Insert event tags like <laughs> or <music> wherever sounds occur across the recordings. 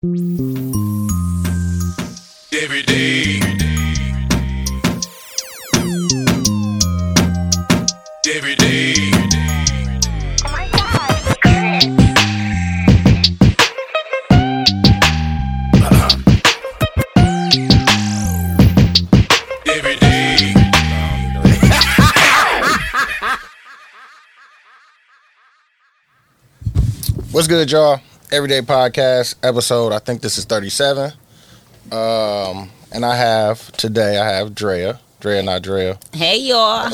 Every day. Every day. Oh my god, Every day. What's good, y'all? Everyday podcast episode. I think this is 37. Um, and I have today. I have Draya. Draya, not Drea. Hey y'all.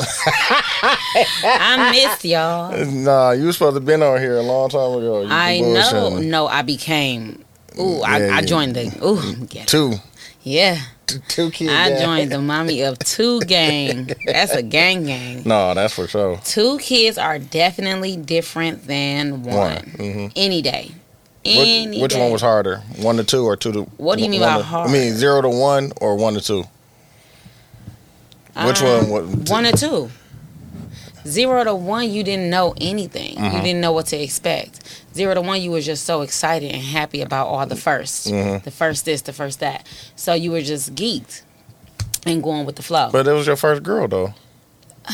I miss y'all. Nah, you was supposed to been on here a long time ago. You I know. No, I became. Ooh, Yeah, I, I joined the. Ooh, yeah. Two, yeah. T- two kids. I joined the mommy of two gang. That's a gang gang. <laughs> No, that's for sure. Two kids are definitely different than one. One. hmm Any day. Which, Any which day. one was harder? One to two or two to? What do you mean by to- hard? I mean zero to one or one to two. Which Um, one? What, One or two. Zero to one, you didn't know anything. Mm-hmm. You didn't know what to expect. Zero to one, you were just so excited and happy about all the 1st Mm-hmm. The first this, the first that. So you were just geeked and going with the flow. But it was your first girl though. <sighs>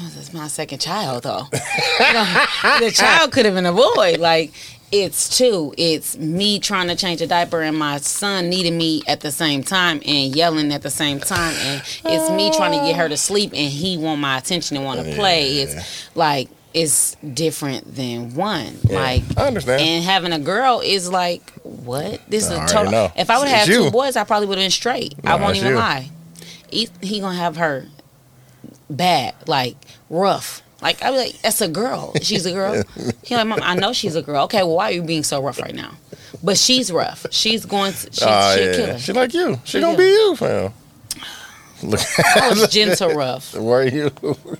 This is my second child, though. <laughs> You know, the child could have been a boy. Like, it's two. It's me trying to change a diaper and my son needing me at the same time and yelling at the same time. And it's me trying to get her to sleep and he want my attention and want to play. It's like, it's different than one. Yeah, Like, I understand. and having a girl is like, what? This is I a total. know. If I would have two boys, I probably would have been straight. I won't even you. lie. He, he gonna have her bad, like rough. Like I be like, that's a girl. She's a girl. <laughs> He like, mom, I know she's a girl. Okay, well, why are you being so rough right now? But she's rough. She's going. To, she's Oh she'll yeah, her. she like you. She She gonna be you, fam. Look, <sighs> I was gentle rough. <laughs> where are you?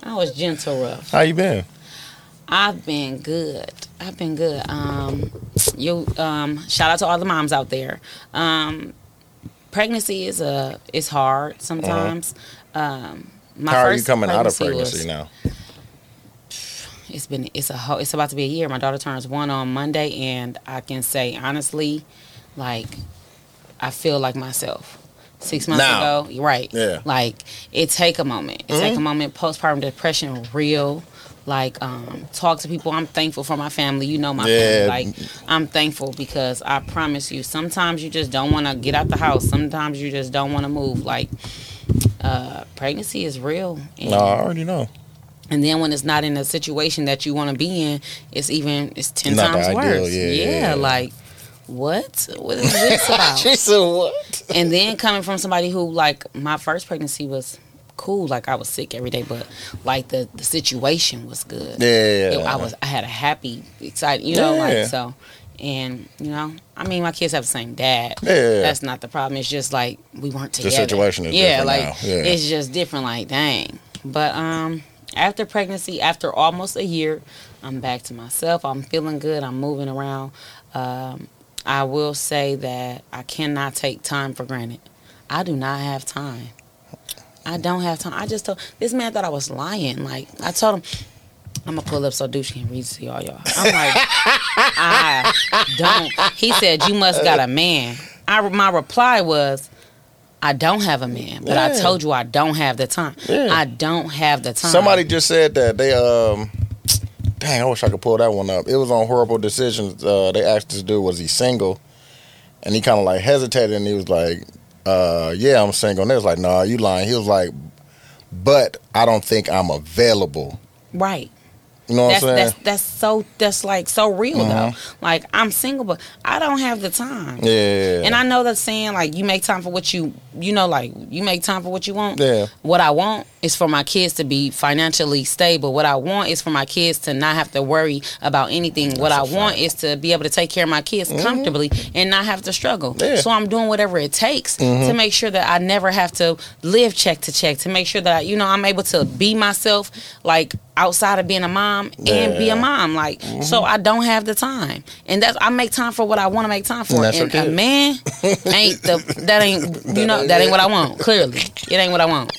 I was gentle rough. How you been? I've been good. I've been good. Um, you um, shout out to all the moms out there. Um, pregnancy is a is hard sometimes. Um, my Uh-huh. How are you coming out of was- pregnancy now? It's been it's a whole, it's about to be a year. My daughter turns one on Monday, and I can say honestly, like I feel like myself. Six months Now. ago, right? Yeah. Like it take a moment. It Mm-hmm. take a moment. Postpartum depression, real. Like um, talk to people. I'm thankful for my family. You know my Yeah. family. Like I'm thankful because I promise you, sometimes you just don't want to get out the house. Sometimes you just don't want to move. Like uh, pregnancy is real. And No, I already know. And then when it's not in a situation that you want to be in, it's even it's ten Not times worse. yeah, yeah, yeah. like what? What is this <laughs> about? said what? and then coming from somebody who like my first pregnancy was cool, like I was sick every day, but like the the situation was good. Yeah, I was I had a happy, excited, you know, Yeah. like so. And you know, I mean, my kids have the same dad. Yeah. That's not the problem. It's just like we weren't together. The situation is yeah, different like now. Yeah. it's just different. Like dang. But um, after pregnancy, after almost a year, I'm back to myself. I'm feeling good. I'm moving around. Um, I will say that I cannot take time for granted. I do not have time. I don't have time. I just told this man thought I was lying. Like I told him, I'm gonna pull up so Douche can read to y'all, y'all. I'm like, <laughs> I don't. He said you must got a man. I my reply was, I don't have a man, but I told you I don't have the time. Yeah. I don't have the time. Somebody just said that they um. Dang, I wish I could pull that one up. It was on horrible decisions. Uh, they asked this dude, was he single? And he kind of like hesitated, and he was like, uh, "Yeah, I'm single." And they was like, "Nah, you lying." He was like, "But I don't think I'm available." right. You know what That's I'm saying? that's that's so that's like so real though. Mhm. Like I'm single, but I don't have the time. yeah. And I know that saying like you make time for what you you know like you make time for what you want. Yeah. What I want is for my kids to be financially stable. What I want is for my kids to not have to worry about anything. what I That's a want is to be able to take care of my kids comfortably and not have to struggle. Yeah. So I'm doing whatever it takes to make sure that I never have to live check to check. To make sure that you know I'm able to be myself like outside of being a mom and be a mom. Like so I don't have the time. And that's I make time for what I want to make time for. And and a man <laughs> ain't the that ain't you know that ain't what I want. Clearly, it ain't what I want.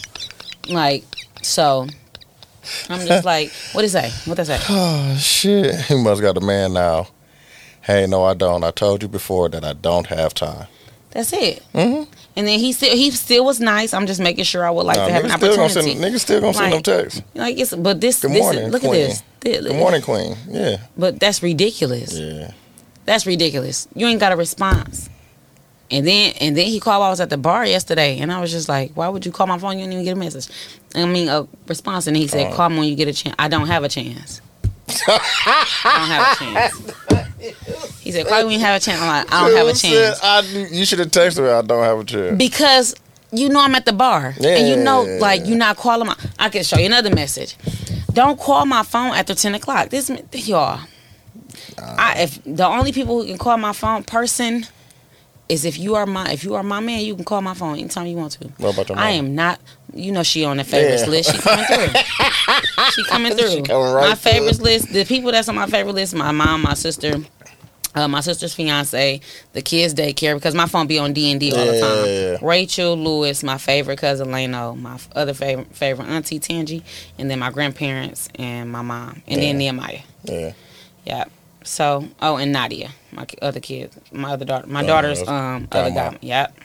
Like so, I'm just like, what is that? What they say? <sighs> Oh shit! He must got a man now. Hey, no, I don't. I told you before that I don't have time. That's it. Mhm. And then he still he still was nice. I'm just making sure I would like Nah, to have an niggas, still gonna opportunity. send, niggas still gonna send them Like, texts. Like it's but this Good this morning, look queen. at this. Th- Good morning, queen. Yeah, But that's ridiculous. yeah. That's ridiculous. You ain't got a response. And then and then he called while I was at the bar yesterday, and I was just like, "Why would you call my phone? You didn't even get a message." I mean, a response, and he said, Oh. "Call me when you get a chance." I don't have a chance. I don't have a <laughs> chance. He said, "Why you have a chance." I'm like, "I don't have a Said, chance." I, you should have texted me. I don't have a chance. because you know I'm at the bar, and you know, like you're not calling my. I can show you another message. Don't call my phone after ten o'clock. This y'all. I if the only people who can call my phone person is if you are my if you are my man, you can call my phone anytime you want to. What about your I am not. You know she on the favorites Yeah. list. She coming through. <laughs> she coming through. She coming right my favorites list. The people that's on my favorite list. My mom, my sister. Uh, my sister's fiance, the kids' daycare, because my phone be on D and D all the time. yeah, yeah. Rachel Lewis, my favorite cousin Leno, my f- other favorite favorite auntie Tangi, and then my grandparents and my mom, and then Nehemiah. Yeah. Yeah. So, oh, and Nadia, my other kid, my other daughter, my Oh, daughter's um other guy. Yep.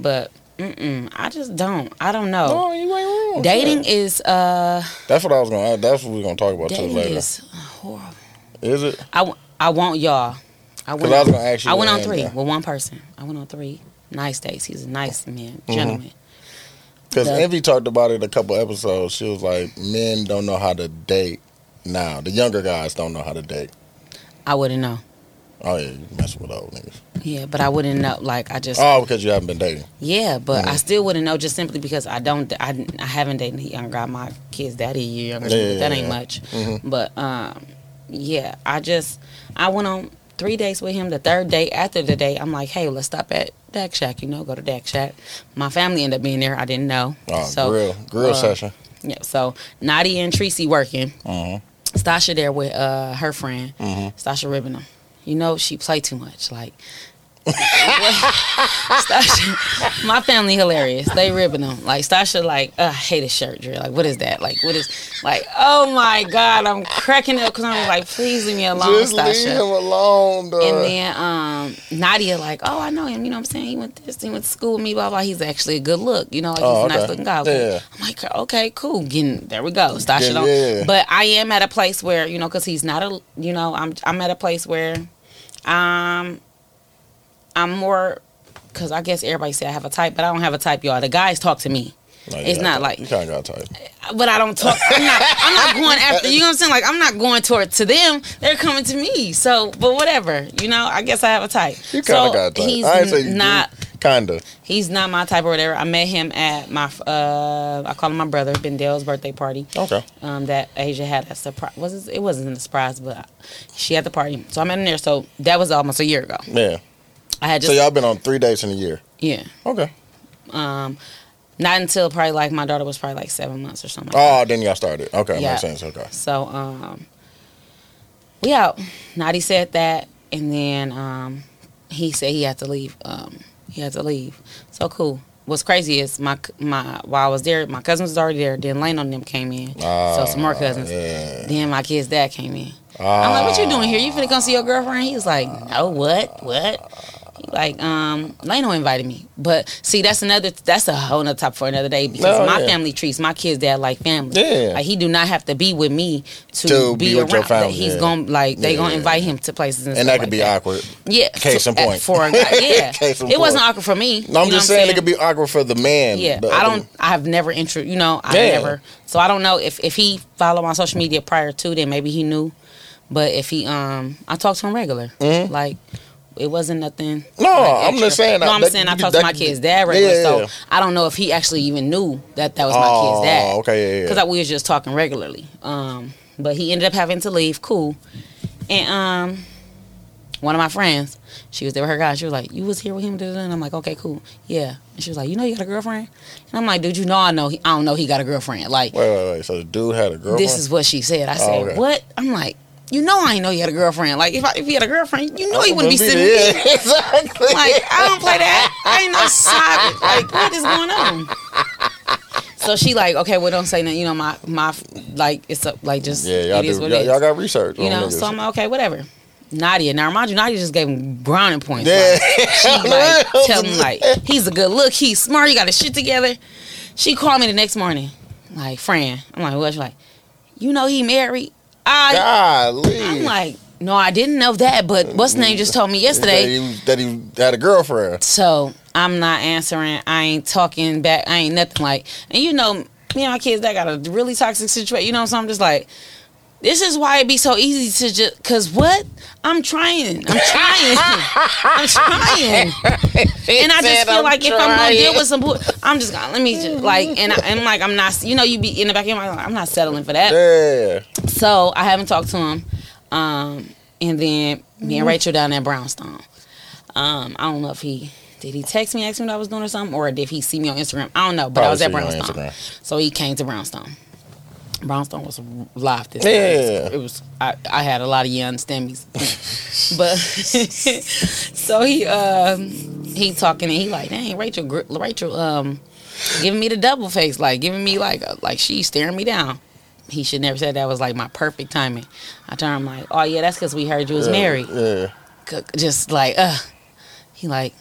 But mm-mm, I just don't. I don't know. No, you ain't wrong. Dating Shit. is uh That's what I was gonna. That's what we're gonna talk about too dating later. is horrible. Is it? I, I want y'all. I went. I was on- gonna ask you. I went on three uh, with one person. I went on three nice days. He's a nice man, Mm-hmm. gentleman. Because The- Envy talked about it a couple episodes. She was like, men don't know how to date now. The younger guys don't know how to date. I wouldn't know. Oh yeah, you messing with old niggas. Yeah, but I wouldn't know. Like I just. Oh, because you haven't been dating. Yeah, but Mhm. I still wouldn't know just simply because I don't. I, I haven't dated younger guy. My kid's daddy a year younger, me, Yeah, that yeah, ain't yeah. much. Mhm. But um, yeah, I just I went on three dates with him. The third day after the day, I'm like, hey, let's stop at Dak Shack. You know, go to Dak Shack. My family ended up being there. I didn't know. Oh, so grill, grill uh, session. yeah, so Nadia and Tracy working. Mhm. Stasha there with uh, her friend, Mhm. Stasha Ribbenham. You know she play too much. Like Stasha, my family hilarious. They ribbing them. Like Stasha, like uh, I hate a shirt drill. Like what is that? Like what is like? Oh my god, I'm cracking up because I'm like, please leave me alone, Just leave him alone, dog. And then um, Nadia like, oh, I know him. You know what I'm saying? He went this, he went to school with me. Blah blah. He's actually a good look. You know, like he's Oh, a nice looking guy. Yeah. I'm like, okay, cool. Getting there we go. Stasha Yeah, don't. yeah. But I am at a place where you know, because he's not a, you know, I'm I'm at a place where, um, I'm more, because I guess everybody say I have a type, but I don't have a type, y'all. The guys talk to me, No, you not like- you kind of got type. but I don't talk. I'm not. I'm not going after. You know what I'm saying? Like I'm not going toward to them. They're coming to me. So, but whatever. You know, I guess I have a type. You kind of so got type. he's I ain't say you not. Kind of. He's not my type or whatever. I met him at my. uh I call him my brother, Bendel's birthday party. Okay. um, that Asia had a surprise. Was it, it wasn't a surprise, but she had the party, so I met him there. So that was almost a year ago. Yeah. I had So just y'all been on three dates in a year. yeah, Okay. um, not until probably like my daughter was probably like seven months or something. Like Oh, then y'all started. Okay, Yeah. makes sense. Okay. So um, we out. Nadi said that, and then um, he said he had to leave. Um, he had to leave. So cool. What's crazy is my my while I was there, my cousins was already there. Then Lane on them came in, so some more Ah, cousins. Yeah. Then my kid's dad came in. Ah, I'm like, what you doing here? You finna come see your girlfriend? He was like, no, what? What? Like, um, Leno invited me. But see, that's another, that's a whole nother topic for another day because No, my yeah. family treats my kids dad like family. Yeah. Like he do not have to be with me to, To be, be with your around. family, He's yeah. gonna like they Yeah, gonna invite him to places and, And that could like be that. awkward. Yeah. Case in point. For a guy, <laughs> yeah. It wasn't awkward for me. No, I'm just what saying it could be awkward for the man. yeah, The I don't. I have never intro. You know, I never. So I don't know if if he followed my social media prior to, then maybe he knew. But if he, um, I talked to him regular. Mhm. Like it wasn't nothing. No, like, I'm just saying No, I'm that- saying I that- talked to my kid's dad yeah, regular. yeah, so. I don't know if he actually even knew that that was my oh, kid's dad. okay, yeah, yeah. Because we was just talking regularly. Um, but he ended up having to leave. Cool. And um, one of my friends, she was there with her guy. She was like, "You was here with him?" da-da-da." And I'm like, "Okay, cool, yeah." And she was like, "You know, you got a girlfriend?" And I'm like, "Dude, you know, I know. He, I don't know. He got a girlfriend. Like, Wait, wait, wait. So the dude had a girlfriend. this is what she said. I said, Oh, okay. "What?" I'm like, "You know, I ain't know you had a girlfriend. Like, if I, if he had a girlfriend, you know, oh, he wouldn't be sitting." Yeah, <laughs> exactly. Like, I don't play that. I ain't no side. Like, what is going on? <laughs> So she like, okay, well, don't say nothing. You know, my my like, it's like just yeah, y'all it is do. what Y'all, it is. y'all got research. you know, so I'm like, okay, whatever. Nadia. Now, mind you, Nadia just gave him browning points. Yeah. Like, she <laughs> like tell him like he's a good look, he's smart, he got his shit together. She called me the next morning, like Fran. I'm like, what? She's like, you know he married. I Golly. I'm like, no, I didn't know that, but what's his name just told me yesterday. That he, that he had a girlfriend. So I'm not answering. I ain't talking back. I ain't nothing like. And you know, me and my kids, that got a really toxic situation. You know, so I'm just like, this is why it be so easy to just. Cause what? I'm trying. I'm trying. I'm <laughs> trying. And I just feel like if I'm gonna deal with some, bull- I'm just gonna let me just like, and I, am like I'm not. You know, you be in the back of your mind. Like, I'm not settling for that. Yeah. So I haven't talked to him. Um, and then me and Rachel down at Brownstone. Um, I don't know if he did he text me asking what I was doing or something, or did he see me on Instagram? I don't know, but I was at see you on Brownstone, so he came to Brownstone. Brownstone was live this Yeah. It was I, I had a lot of young stemmies, <laughs> but <laughs> so he um he talking and he like, dang Rachel Rachel um giving me the double face, like giving me like a, like she's staring me down. He should never said that was like my perfect timing. I turned him like, oh yeah, that's because we heard you was married. Yeah. Just like, uh, he like,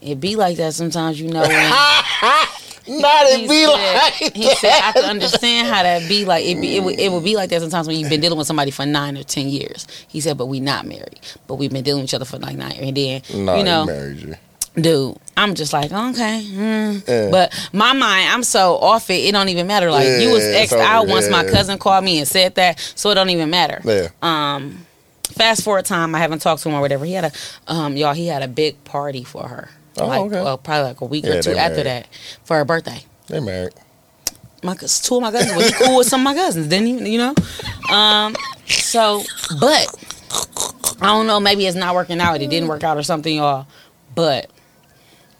it be like that sometimes, you know. When, <laughs> Not he it be said, like he said I can understand how that be like it be it would, it would be like that sometimes when you've been dealing with somebody for nine or ten years. He said, but we not married, but we've been dealing with each other for like nine and then No, you know married you. dude, I'm just like, okay. mm. Yeah. But my mind, I'm so off it, it don't even matter. Like, you was Yeah, it's X'd out over, once my cousin called me and said that, so it don't even matter. Yeah. Um, fast forward time, I haven't talked to him or whatever. He had a, um, y'all, he had a big party for her. Oh, like, okay. Well, probably like a week Yeah, or two after married. that for her birthday. They married. My two of my cousins, he cool with some of my cousins, didn't he? You know? Um, so, but I don't know, maybe it's not working out. It didn't work out or something, y'all. But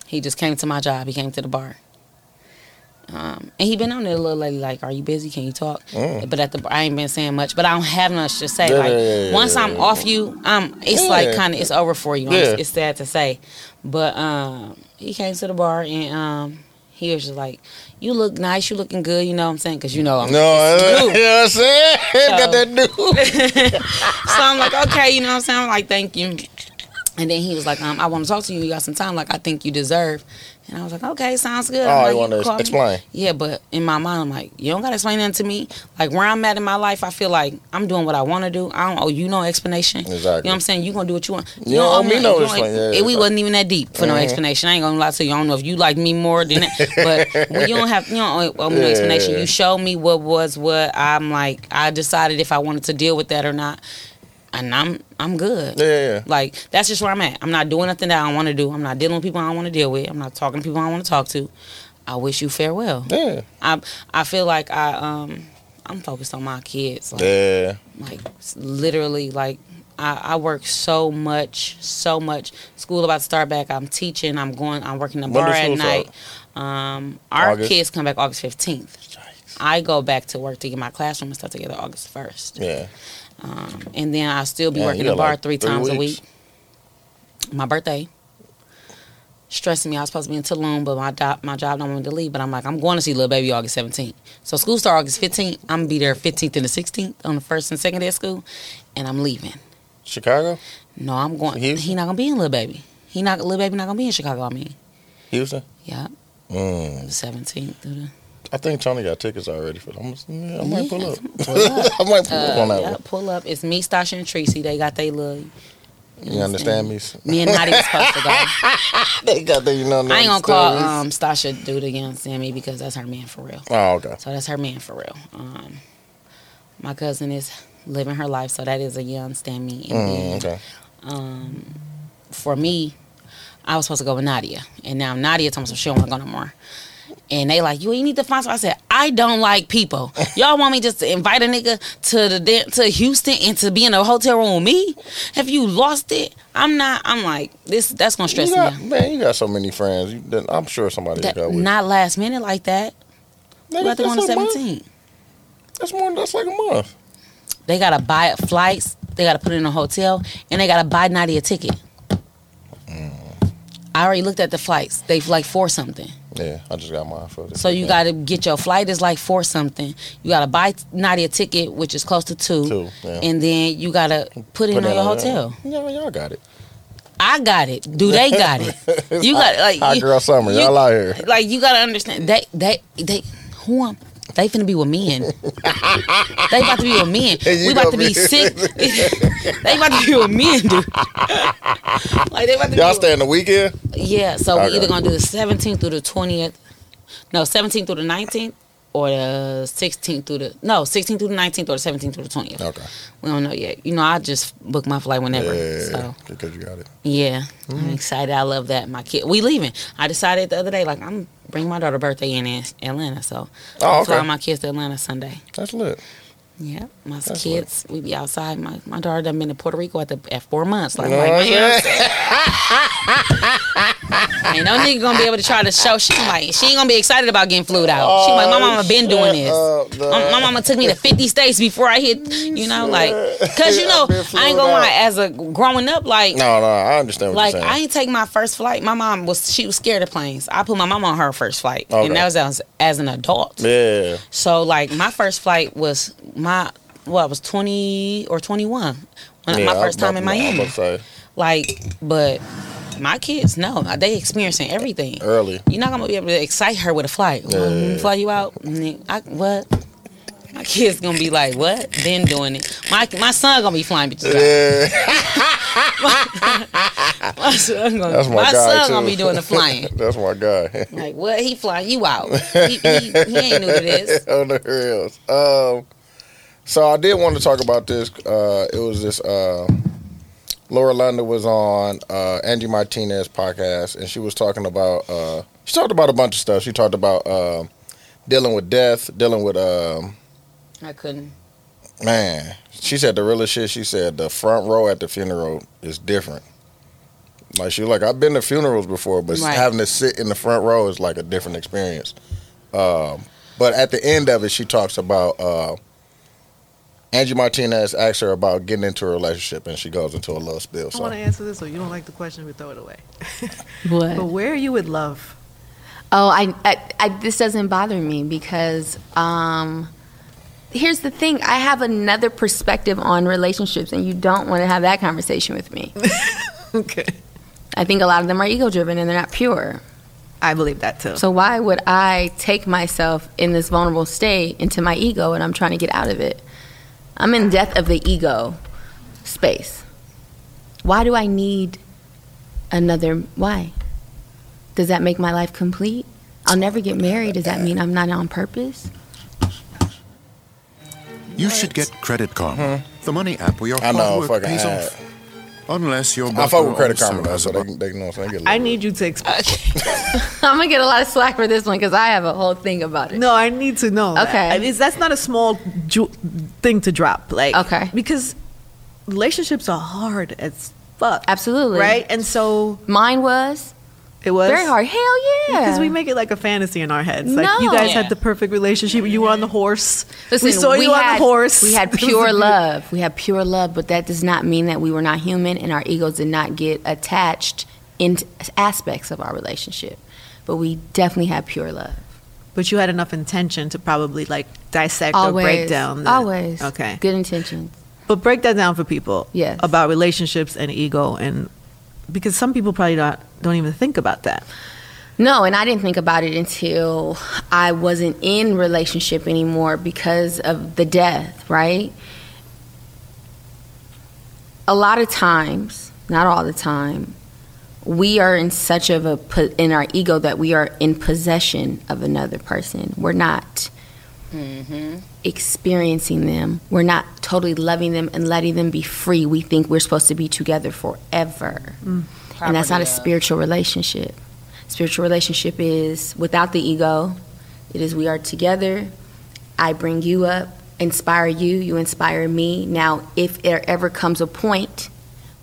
he just came to my job. He came to the bar. Um, and he been on there, a little lady, like, "Are you busy? Can you talk?" Mm. But at the I ain't been saying much. But I don't have much to say. Yeah, like yeah, once I'm off you, um, it's like kind of it's over for you. It's, it's sad to say, but um, he came to the bar and um, he was just like, "You look nice. You looking good. You know what I'm saying? Because you know I'm No, <laughs> you know what I'm saying? <laughs> Got that dude. <laughs> so I'm like, okay, you know what I'm saying? I'm like, thank you. And then he was like, um, I want to talk to you. You got some time, like I think you deserve. And I was like, okay, sounds good. I'm Oh, like, you want to call me. explain? Yeah, but in my mind, I'm like, you don't gotta explain nothing to me. Like where I'm at in my life, I feel like I'm doing what I want to do. I don't owe you no explanation. Exactly. You know what I'm saying? You gonna do what you want. You don't owe me no explanation. Yeah, it- we wasn't even that deep for no Mhm. explanation. I ain't gonna lie to you. I don't know if you like me more than that, but when you don't have you don't owe me no <laughs> Yeah. explanation. You show me what was what. I'm like, I decided if I wanted to deal with that or not, and I'm I'm good. Yeah, yeah. Like that's just where I'm at. I'm not doing nothing that I don't want to do. I'm not dealing with people I don't want to deal with. I'm not talking to people I don't want to talk to. I wish you farewell. Yeah. I I feel like I um I'm focused on my kids. Like, Yeah. like literally like I, I work so much, so much. School about to start back. I'm teaching. I'm going. I'm working the bar at night. Um, our August? kids come back August 15th. I go back to work to get my classroom and stuff together August 1st. Yeah. Um, and then I'll still be Man, working the bar like three three times a week. My birthday. Stressing me. I was supposed to be in Tulum, but my job my job don't want me to leave. But I'm like, I'm going to see little baby August 17th. So school start August 15th. I'm gonna be there 15th and the 16th on the first and second day of school, and I'm leaving. Chicago? No, I'm going. Houston? He not gonna be in little baby. He not little baby not gonna be in Chicago. I mean, Houston? yeah, Mm. the 17th. I think Tony got tickets already for them. Yeah, I might pull up. pull up. <laughs> I might pull up Uh, on that yeah, one. pull up. It's me, Stasha, and Tracy. They got they little. You understand me? Me and Nadi was supposed to go. <laughs> they got the, you know, I ain't gonna call um Stasha dude again, me, because that's her man for real. Oh, okay. So that's her man for real. Um, my cousin is living her life, so that is a young. And Mm, okay. um, for me, I was supposed to go with Nadia, and now Nadia told me so she don't want to go no more. And they like, you ain't need to find. So I said, I don't like people. <laughs> Y'all want me just to invite a nigga to the to Houston and to be in a hotel room with me? Have you lost it? I'm not. I'm like this. That's gonna stress You me. out. man, you got so many friends. You, I'm sure somebody That, got with. not last minute like that. Nigga, We have to go on the that's 17th. That's more. That's like a month. They gotta buy flights. They gotta put it in a hotel, and they gotta buy Nadia a ticket. Mm. I already looked at the flights. They like four something. Yeah, I just got mine for this. So you got to get your flight is like four something. You got to buy Nadia a ticket, which is close to two, Two, yeah. and then you got to put it Put in your on- hotel. Yeah, y'all got it. I got it. Do they got it? <laughs> You got like hot you- girl summer. you- Y'all out here. Like you gotta understand they they they who am they finna be with men. they about to be with men. <laughs> We about to be be- sick. <laughs> <laughs> they about to be with men, dude. like they about to Y'all be stay in the weekend? Yeah, so we Okay. either gonna do the seventeenth through the twentieth. No, seventeenth through the nineteenth. Or the 16th through the no 16th through the 19th or the 17th through the 20th. Okay. We don't know yet. You know, I just book my flight whenever. Yeah, So because you got it. yeah, Mm-hmm. I'm excited. I love that. My kid, we leaving. I decided the other day, like I'm bringing my daughter birthday in Atlanta, so Oh, I'm flying my kids to Atlanta Sunday. That's lit. Yeah, my That's kids, we be outside. My my daughter done been to Puerto Rico at the at four months. Like, oh, You know like what I'm <laughs> ain't no nigga gonna be able to try to show. She like she ain't gonna be excited about getting flued out. She like my oh, mama been doing this. Oh, up, My, my mama took me to 50 states before I hit, you know, like, cause you <laughs> know, I ain't gonna lie, as a growing up, like, No, no, I understand what like you're saying. I ain't take my first flight. My mom was she was scared of planes. I put my mom on her first flight, Okay. and that was as, as an adult. yeah. So like my first flight was my well, I was twenty or twenty one. When yeah my I first was time in I was Miami. Like, but my kids no, they experiencing everything. early. You're not gonna be able to excite her with a flight. Yeah. Um, fly you out? Mm, I, what? My kids gonna be like, what? Been doing it. My my son gonna be flying bitches out. Yeah, <laughs> My son gonna, that's my, my son too. gonna be doing the flying. <laughs> that's my guy. Like what? He flying you out? <laughs> He, he, he ain't new to this. on the rails. Um, so I did want to talk about this. Uh, it was this. Uh, Lauren London was on uh, Angie Martinez podcast, and she was talking about. Uh, she talked about a bunch of stuff. She talked about uh, dealing with death, dealing with. Um, I couldn't. man, she said the realest shit. She said the front row at the funeral is different. Like she was like, I've been to funerals before, but Right. having to sit in the front row is like a different experience. Um, but at the end of it, she talks about uh, Angie Martinez asks her about getting into a relationship, and she goes into a little spill. I So want to answer this, or you don't like the question, we throw it away. <laughs> What? But where are you with love? Oh, I, I, I this doesn't bother me because um, here's the thing: I have another perspective on relationships, and you don't want to have that conversation with me. <laughs> Okay. I think a lot of them are ego driven and they're not pure. I believe that too. So why would I take myself in this vulnerable state into my ego and I'm trying to get out of it? I'm in death of the ego space. Why do I need another why? Does that make my life complete? I'll never get married. Does that mean I'm not on purpose? You should get Credit Karma, hmm. the money app where your I know, hard work pays off. Unless your I butler fuck with Credit also Karma so they, can- they know what I'm saying. Get a I need you to explain. <laughs> I'm gonna get a lot of slack for this one because I have a whole thing about it. No, I need to know. that. Okay. I mean, that's not a small ju- thing to drop. Like, Okay. because relationships are hard as fuck. Absolutely. Right? And so Mine was it was very hard. Hell yeah. Because we make it like a fantasy in our heads. Like you guys Yeah. had the perfect relationship. You were on the horse. Listen, we saw you on the horse. We had <laughs> It was a pure love. We had pure love, but that does not mean that we were not human and our egos did not get attached in aspects of our relationship. But we definitely had pure love. But you had enough intention to probably like dissect Always. or break down. the- Always. Okay. Good intentions. But break that down for people. Yes. About relationships and ego and because some people probably not don't even think about that. No, and I didn't think about it until I wasn't in relationship anymore because of the death, right? A lot of times, not all the time, we are in such of a in our ego that we are in possession of another person. We're not Mm-hmm. experiencing them. We're not totally loving them and letting them be free. We think we're supposed to be together forever. Mm. And that's not a spiritual relationship. Spiritual relationship is without the ego. It is we are together. I bring you up, inspire you, you inspire me. Now, if there ever comes a point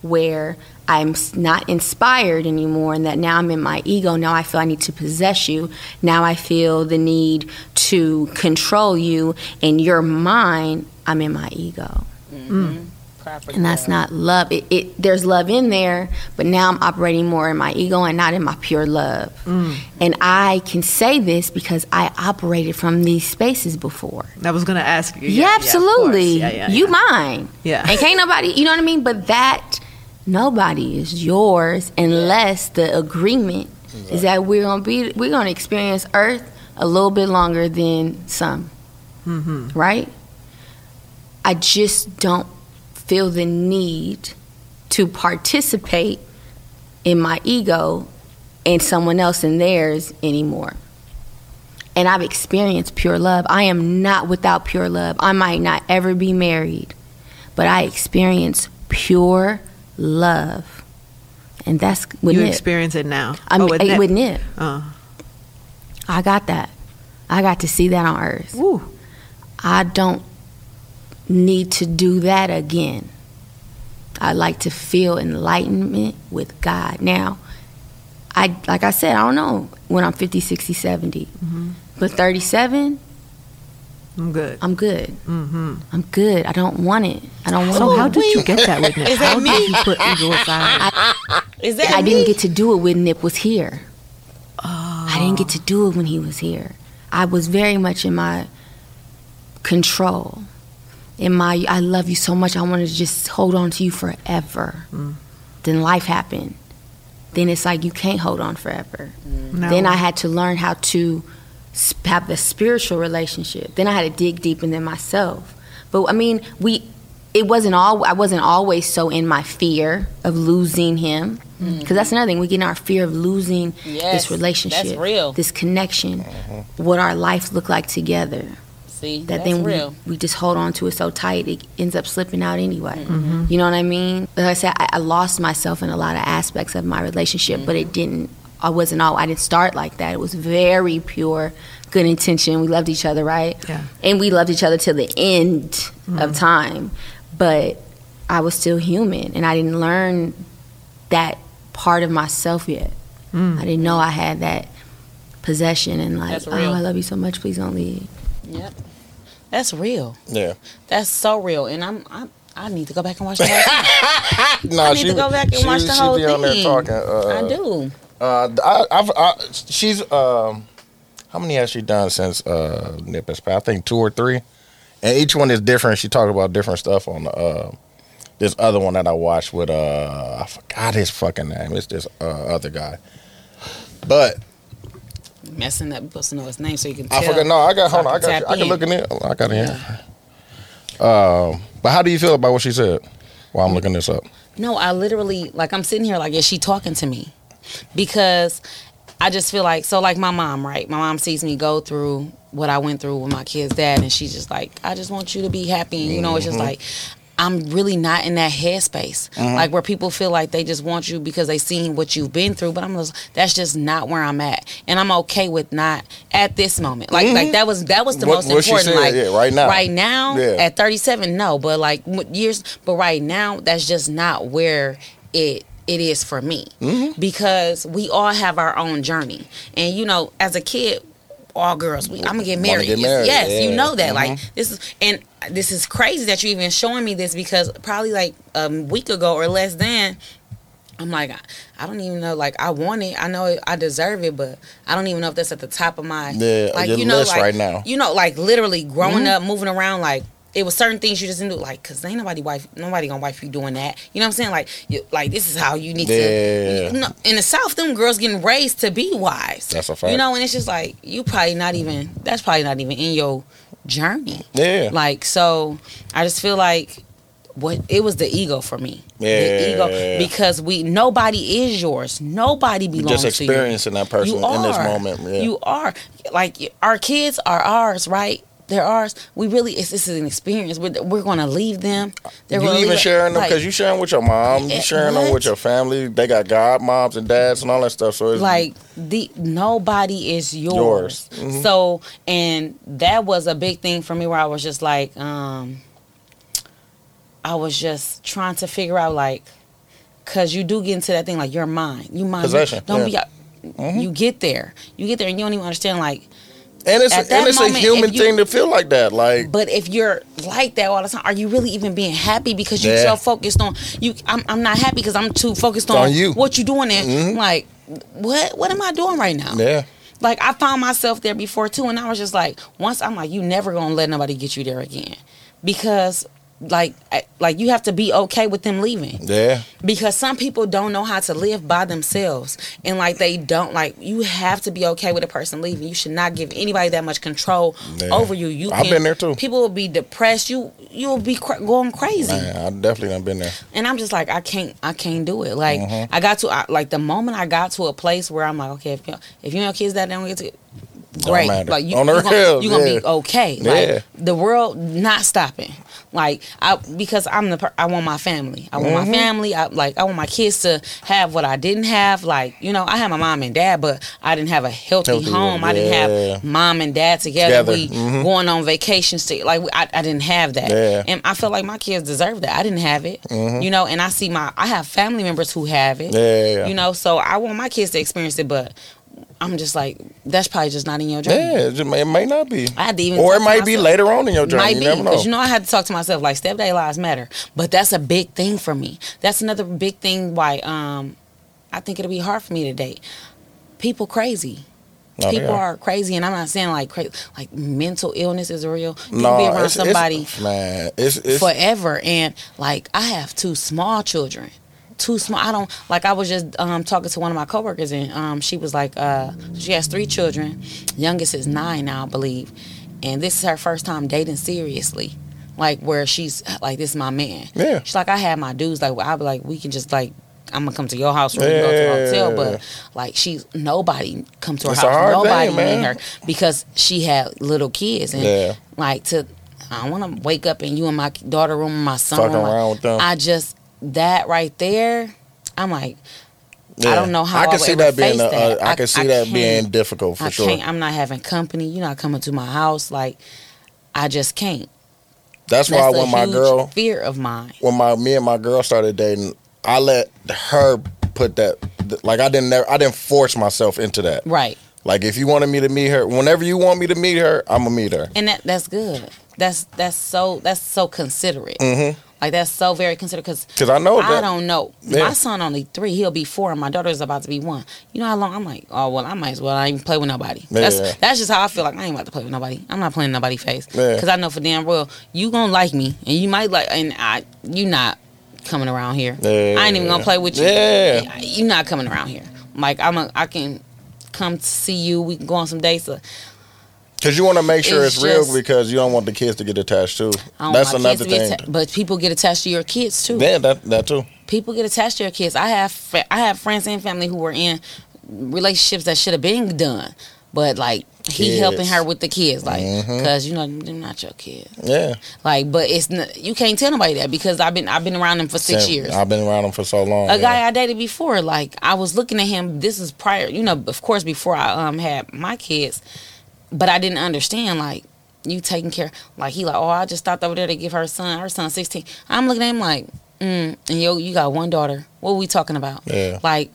where I'm not inspired anymore and that now I'm in my ego, now I feel I need to possess you, now I feel the need to control you and you're mine, I'm in my ego. Proper and that's not love. It, it there's love in there, but now I'm operating more in my ego and not in my pure love. Mm. And I can say this because I operated from these spaces before. I was gonna ask you. Yeah, of course. absolutely. Yeah, yeah, you yeah. mine. Yeah. And can't nobody, you know what I mean? But that nobody is yours unless the agreement is that we're gonna be we're gonna experience Earth a little bit longer than some. Mm-hmm. Right? I just don't feel the need to participate in my ego and someone else in theirs anymore. And I've experienced pure love. I am not without pure love. I might not ever be married, but I experience pure love. And that's with You Nip. experience it now. I oh, mean, oh, with Nip. with Nip. Oh. I got that. I got to see that on earth. Woo. I don't need to do that again. I like to feel enlightenment with God. Now, I like I said, I don't know when I'm 50, 60, 70. Mm-hmm. But 37, I'm good. I'm good. Mm-hmm. I'm good. I don't want it. I don't want So it. how did you get that with Nip? <laughs> Is that how me? did you put ego aside? Is that I me? didn't get to do it when Nip was here. Oh. I didn't get to do it when he was here. I was very much in my control. In my, I love you so much. I want to just hold on to you forever. Mm. Then life happened. Then it's like you can't hold on forever. No. Then I had to learn how to sp- have the spiritual relationship. Then I had to dig deep into myself. But I mean, we. It wasn't all. I wasn't always so in my fear of losing him. Because that's another thing. We get in our fear of losing Yes, this relationship, that's real. this connection, what our life look like together. See, That that's then real. we, we just hold on to it so tight it ends up slipping out anyway. Mm-hmm. You know what I mean? Like I said, I, I lost myself in a lot of aspects of my relationship, but Mm-hmm. it didn't. I wasn't all. I didn't start like that. It was very pure, good intention. We loved each other, right? Yeah. And we loved each other till the end Mm-hmm. of time. But I was still human, and I didn't learn that part of myself yet. Mm. I didn't know I had that possession and like, oh. I love you so much. Please don't leave. Yep. That's real. Yeah. That's so real. And I'm, I'm I need to go back and watch the whole thing. <laughs> Nah, I need to go back and she, watch the she whole be on there thing. talking. Uh, I do. Uh, I, I've, I, she's um, how many has she done since uh, Nip and? I think two or three, and each one is different. She talked about different stuff on uh, this other one that I watched with uh, I forgot his fucking name. It's this uh, other guy, but Messing up. You're supposed to know his name so you can tell. I forgot. No, I got. So Hold on, I got. You. I can look in it. I got it. Here. Um, but how do you feel about what she said? While I'm looking this up. No, I literally like I'm sitting here like is she talking to me? Because I just feel like so like my mom, right? My mom sees me go through what I went through with my kid's dad and she's just like, I just want you to be happy and you know, it's just mm-hmm. like I'm really not in that headspace. Mm-hmm. Like where people feel like they just want you because they seen what you've been through, but I'm just that's just not where I'm at. And I'm okay with not at this moment. Like like mm-hmm. that was that was the What- most what important. like yeah, right now. Right now Yeah. at 37 no but like years but right now that's just not where it it is for me Mm-hmm. because we all have our own journey and you know as a kid all girls we, i'm gonna get married, get Yes- married, yes you yeah. Mm-hmm. know that like this is and this is crazy that you're even showing me this because probably like a week ago or less than I'm like, I, I don't even know. Like, I want it. I know it, I deserve it, but I don't even know if that's at the top of my Yeah, like you know, list like right now. you know, like literally growing Mm-hmm. up, moving around, like it was certain things you just didn't do, like because ain't nobody wife, nobody gonna wife you doing that. You know what I'm saying? Like, you, like this is how you need Yeah. to. You know, in the South, them girls getting raised to be wives. That's a fact. You know, and it's just like you probably not even. That's probably not even in your journey. Yeah. Like so, I just feel like what it was the ego for me. The Yeah. ego because we nobody is yours. Nobody belongs just to you. experiencing that person You in this moment. Yeah. You are like our kids are ours, right? They're ours. We really it's this is an experience. We're, we're going to leave them. They're you even sharing them like- because you sharing with your mom, you Eh, sharing them with your family. They got godmoms and dads and all that stuff. So it's like the nobody is yours. Yours. Mhm. So and that was a big thing for me where I was just like, um I was just trying to figure out like cause you do get into that thing like you're mine. You mine. Possession, Don't yeah. be you get there. You get there and you don't even understand like And it's and it's moment, a human you- thing to feel like that. Like But if you're like that all the time, are you really even being happy because you're Yeah. so focused on you? I'm, I'm not happy because I'm too focused on, On you. what you doing there. Mhm. Like, what what am I doing right now? yeah. Like I found myself there before too, and I was just like, once I'm like, you never gonna let nobody get you there again, because like like you have to be okay with them leaving Yeah. because some people don't know how to live by themselves and like they don't like you have to be okay with a person leaving you should not give anybody that much control Yeah. over you you I've been there, too. people will be depressed you you'll be cra- going crazy Man, I definitely done been there. and i'm just like i can't i can't do it like Mhm. i got to I, like the moment i got to a place where i'm like okay if you if you know kids that don't get to great like you, you gonna, you gonna yeah. be okay Yeah. like the world not stopping. Like i because i'm the per- i want my family. I want Mhm. my family. I like i want my kids to have what i didn't have. Like you know i had my mom and dad but i didn't have a healthy, Healthy, home. I didn't have mom and dad together, Together, we mhm. going on vacations to, like I, I didn't have that. Yeah. and i feel like my kids deserve that. I didn't have it. Mhm. you know and i see my i have family members who have it. Yeah, yeah, yeah. you know so i want my kids to experience it but i'm just like that's probably just not in your journey Yeah, it, may- it may not be. I had to even or it might be later on in your journey. Might you be because you know I had to talk to myself like step day lives matter, but that's a big thing for me. That's another big thing why um I think it'll be hard for me to date. People crazy. Oh, People yeah. are crazy, and I'm not saying like crazy. Like mental illness is real. You no, can be around it's- it's- somebody man, it's it's forever, and like I have two small children. Too small. I don't like. I was just um, talking to one of my coworkers, and um, she was like, uh, she has three children. Youngest is nine now, I believe, and this is her first time dating seriously. Like where she's like, this is my man. Yeah. She's like, I had my dudes. Like I'll be like, we can just like. I'm gonna come to your house or can go to the hotel, but like she's nobody come to her house. Nobody thing, in her because she had little kids and Yeah. like to. I want to wake up in you and my daughter room, my son room. like, with them. I just that right there. I'm like, I don't know how I I can would see that being. A, that. I I- can see I that being difficult for I sure. can't. I'm not having company. You're not coming to my house. Like, I just can't. That's why That's a when my girl, fear of mine. when my me and my girl started dating, I let her put that. Like I didn't, never, I didn't force myself into that. Right. Like if you wanted me to meet her, whenever you want me to meet her, I'm gonna meet her. And that that's good. That's that's so that's so considerate. Mhm. Like that's so very considerate because I know I that- don't know. Yeah. My son only three. He'll be four, and my daughter's about to be one. You know how long? I'm like, oh well, I might as well I even play with nobody. That's Yeah. that's just how I feel. Like I ain't about to play with nobody. I'm not playing nobody face Yeah. because I know for damn well you gonna like me, and you might like, and I you not coming around here. Yeah. I ain't even gonna play with you. Yeah. you not coming around here. Like I'm a, I can come to see you. We can go on some dates. Uh, Cause you want to make sure It's it's, real just- because you don't want the kids to get attached too. That's want my kids another to thing. atta- but people get attached to your kids too. yeah, that that too. people get attached to your kids. I have I have friends and family who were in relationships that should have been done, but like he Kids. helping her with the kids, like because you know they're not your kids. Yeah. Like, but it's n- you can't tell nobody that because I've been I've been around them for six Same. years. I've been around them for so long. A yeah. guy I dated before, like I was looking at him. This is prior, you know, of course, before I um had my kids, but I didn't understand like you taking care. Like he like, oh, I just stopped over there to give her son. Her son sixteen. I'm looking at him like, mm, and yo, you got one daughter. What are we talking about? Yeah. Like.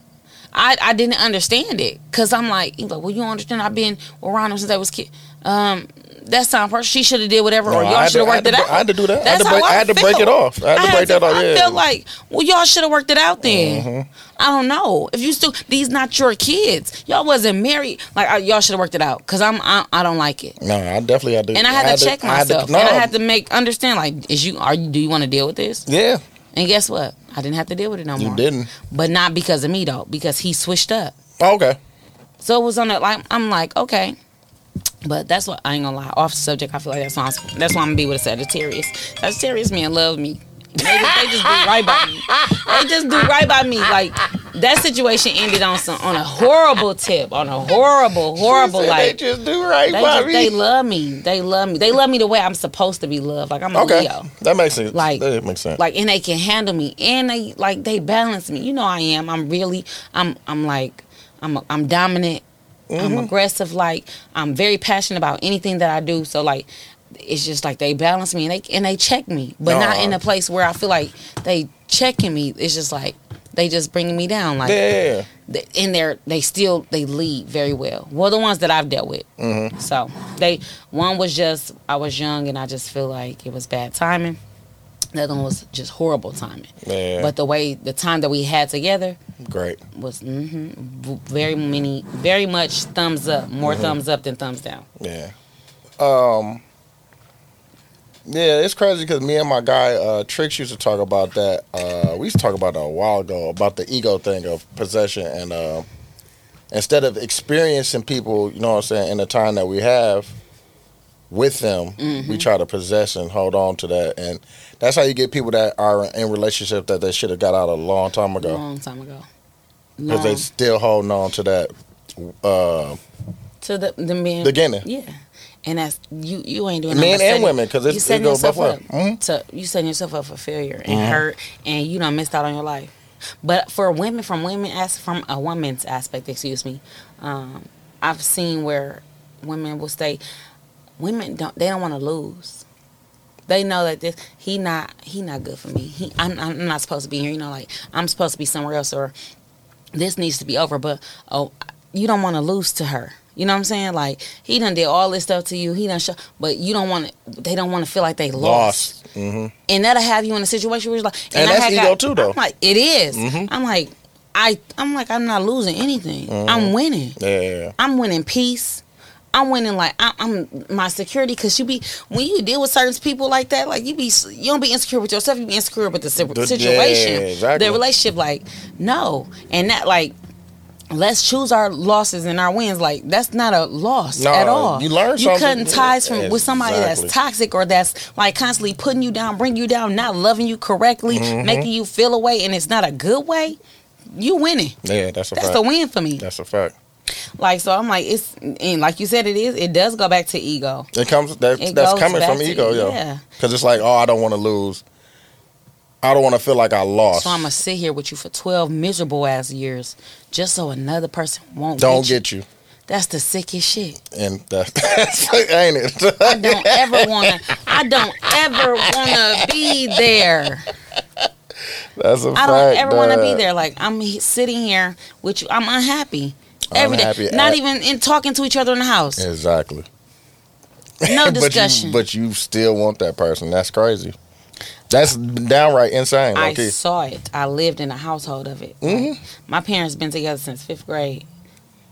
I, I didn't understand it because I'm like, he's like, well, you understand. I've been around him since I was kid. Um, that's not person. She should have did whatever, No, or I y'all should have to- I worked had it out. I had to do that. I had to break- I had to break it off. I had to break that off, Yeah. I felt like, well, y'all should have worked it out then. Mm-hmm. I don't know if you still these not your kids. Y'all wasn't married. Like I, y'all should have worked it out because I'm I, I don't like it. No, I definitely had to. And I had to check I had to- myself. no, and I had to make understand like, is you are you do you want to deal with this? Yeah, And guess what? I didn't have to deal with it no you more. You didn't. But not because of me though, because he switched up. Oh, okay. So it was on that like I'm like okay, but that's what I ain't gonna lie. Off the subject, I feel like that's why I'm, that's why I'm gonna be with a Sagittarius. Sagittarius men love me. They just, they just do right by me. They just do right by me. Like that situation ended on some on a horrible tip, on a horrible, horrible like. they just do right They, by just, me. they love me. They love me. They love me the way I'm supposed to be loved. Like I'm a okay, Leo. that makes sense. Like- that makes sense. Like and they can handle me. And they like they balance me. You know I am. I'm really I'm I'm like I'm I'm dominant. I'm Mm-hmm. aggressive. Like I'm very passionate about anything that I do. So like it's just like they balance me and they and they check me, but not in a place where I feel like they checking me. It's just like they just bringing me down. Like Yeah. th- in there, they still they lead very well. Well, the ones that I've dealt with. Mm-hmm. So they one was just I was young and I just feel like it was bad timing. The other one was just horrible timing. Yeah. But the way the time that we had together Great. was hmm very many, very much thumbs up, more Mm-hmm. thumbs up than thumbs down. Yeah. Um. Yeah, it's crazy because me and my guy uh, Trix used to talk about that. Uh, we used to talk about it a while ago about the ego thing of possession, and uh, instead of experiencing people, you know what I'm saying, in the time that we have with them, we try to possess and hold on to that, and that's how you get people that are in relationship that they should have got out a long time ago Long time ago. because they still holding on to that. Uh, to the the men The Beginning. Yeah, and that's you. You ain't doing Men and setting- women, 'cause it's- you it setting goes yourself up to you setting yourself up for failure and Mhm. hurt, and you done missed out on your life. But for women, from women as from a woman's aspect, excuse me, um, I've seen where women will say, women don't they don't want to lose. They know that this he not he not good for me. He I'm, I'm not supposed to be here. You know, like I'm supposed to be somewhere else, or this needs to be over. But oh, you don't want to lose to her. You know what I'm saying? Like he done did all this stuff to you. He done show, but you don't want to. They don't want to feel like they lost. lost. hmm and that'll have you in a situation where you're like, And I that's had ego too, though. I'm like, it is. Mhm. I'm like, I, I'm like, I'm not losing anything. Mhm. I'm winning. Yeah. I'm winning peace. I'm winning like I, I'm my security because you be when you deal with certain people like that, like you be you don't be insecure with yourself, you be insecure with the situation, yeah, exactly. the relationship. Like no, and that like let's choose our losses and our wins. Like that's not a loss No, at all. you learn You cutting ties from with somebody Exactly. that's toxic or that's like constantly putting you down, bring you down, not loving you correctly, Mhm. making you feel away, and it's not a good way. You winning. Yeah, that's a That's fact. a win for me. That's a fact. Like so, I'm like it's and like you said, it is. It does go back to ego. It comes that, It that's coming from to- ego, yo. yeah. Because it's like, oh, I don't want to lose. I don't want to feel like I lost. So I'm gonna sit here with you for 12 miserable ass years just so another person won't don't get you. get you, That's the sickest shit. and <laughs> that's, that's ain't it? I don't ever wanna. I don't ever wanna be there. that's a I fact. don't ever want to be there. Like I'm sitting here with you. I'm unhappy every day. Not at- even in talking to each other in the house. Exactly. No <laughs> But you- discussion. But you, still want that person. That's crazy. That's downright insane. I Okay. saw it. I lived in a household of it. Mhm. Like, my parents been together since fifth grade.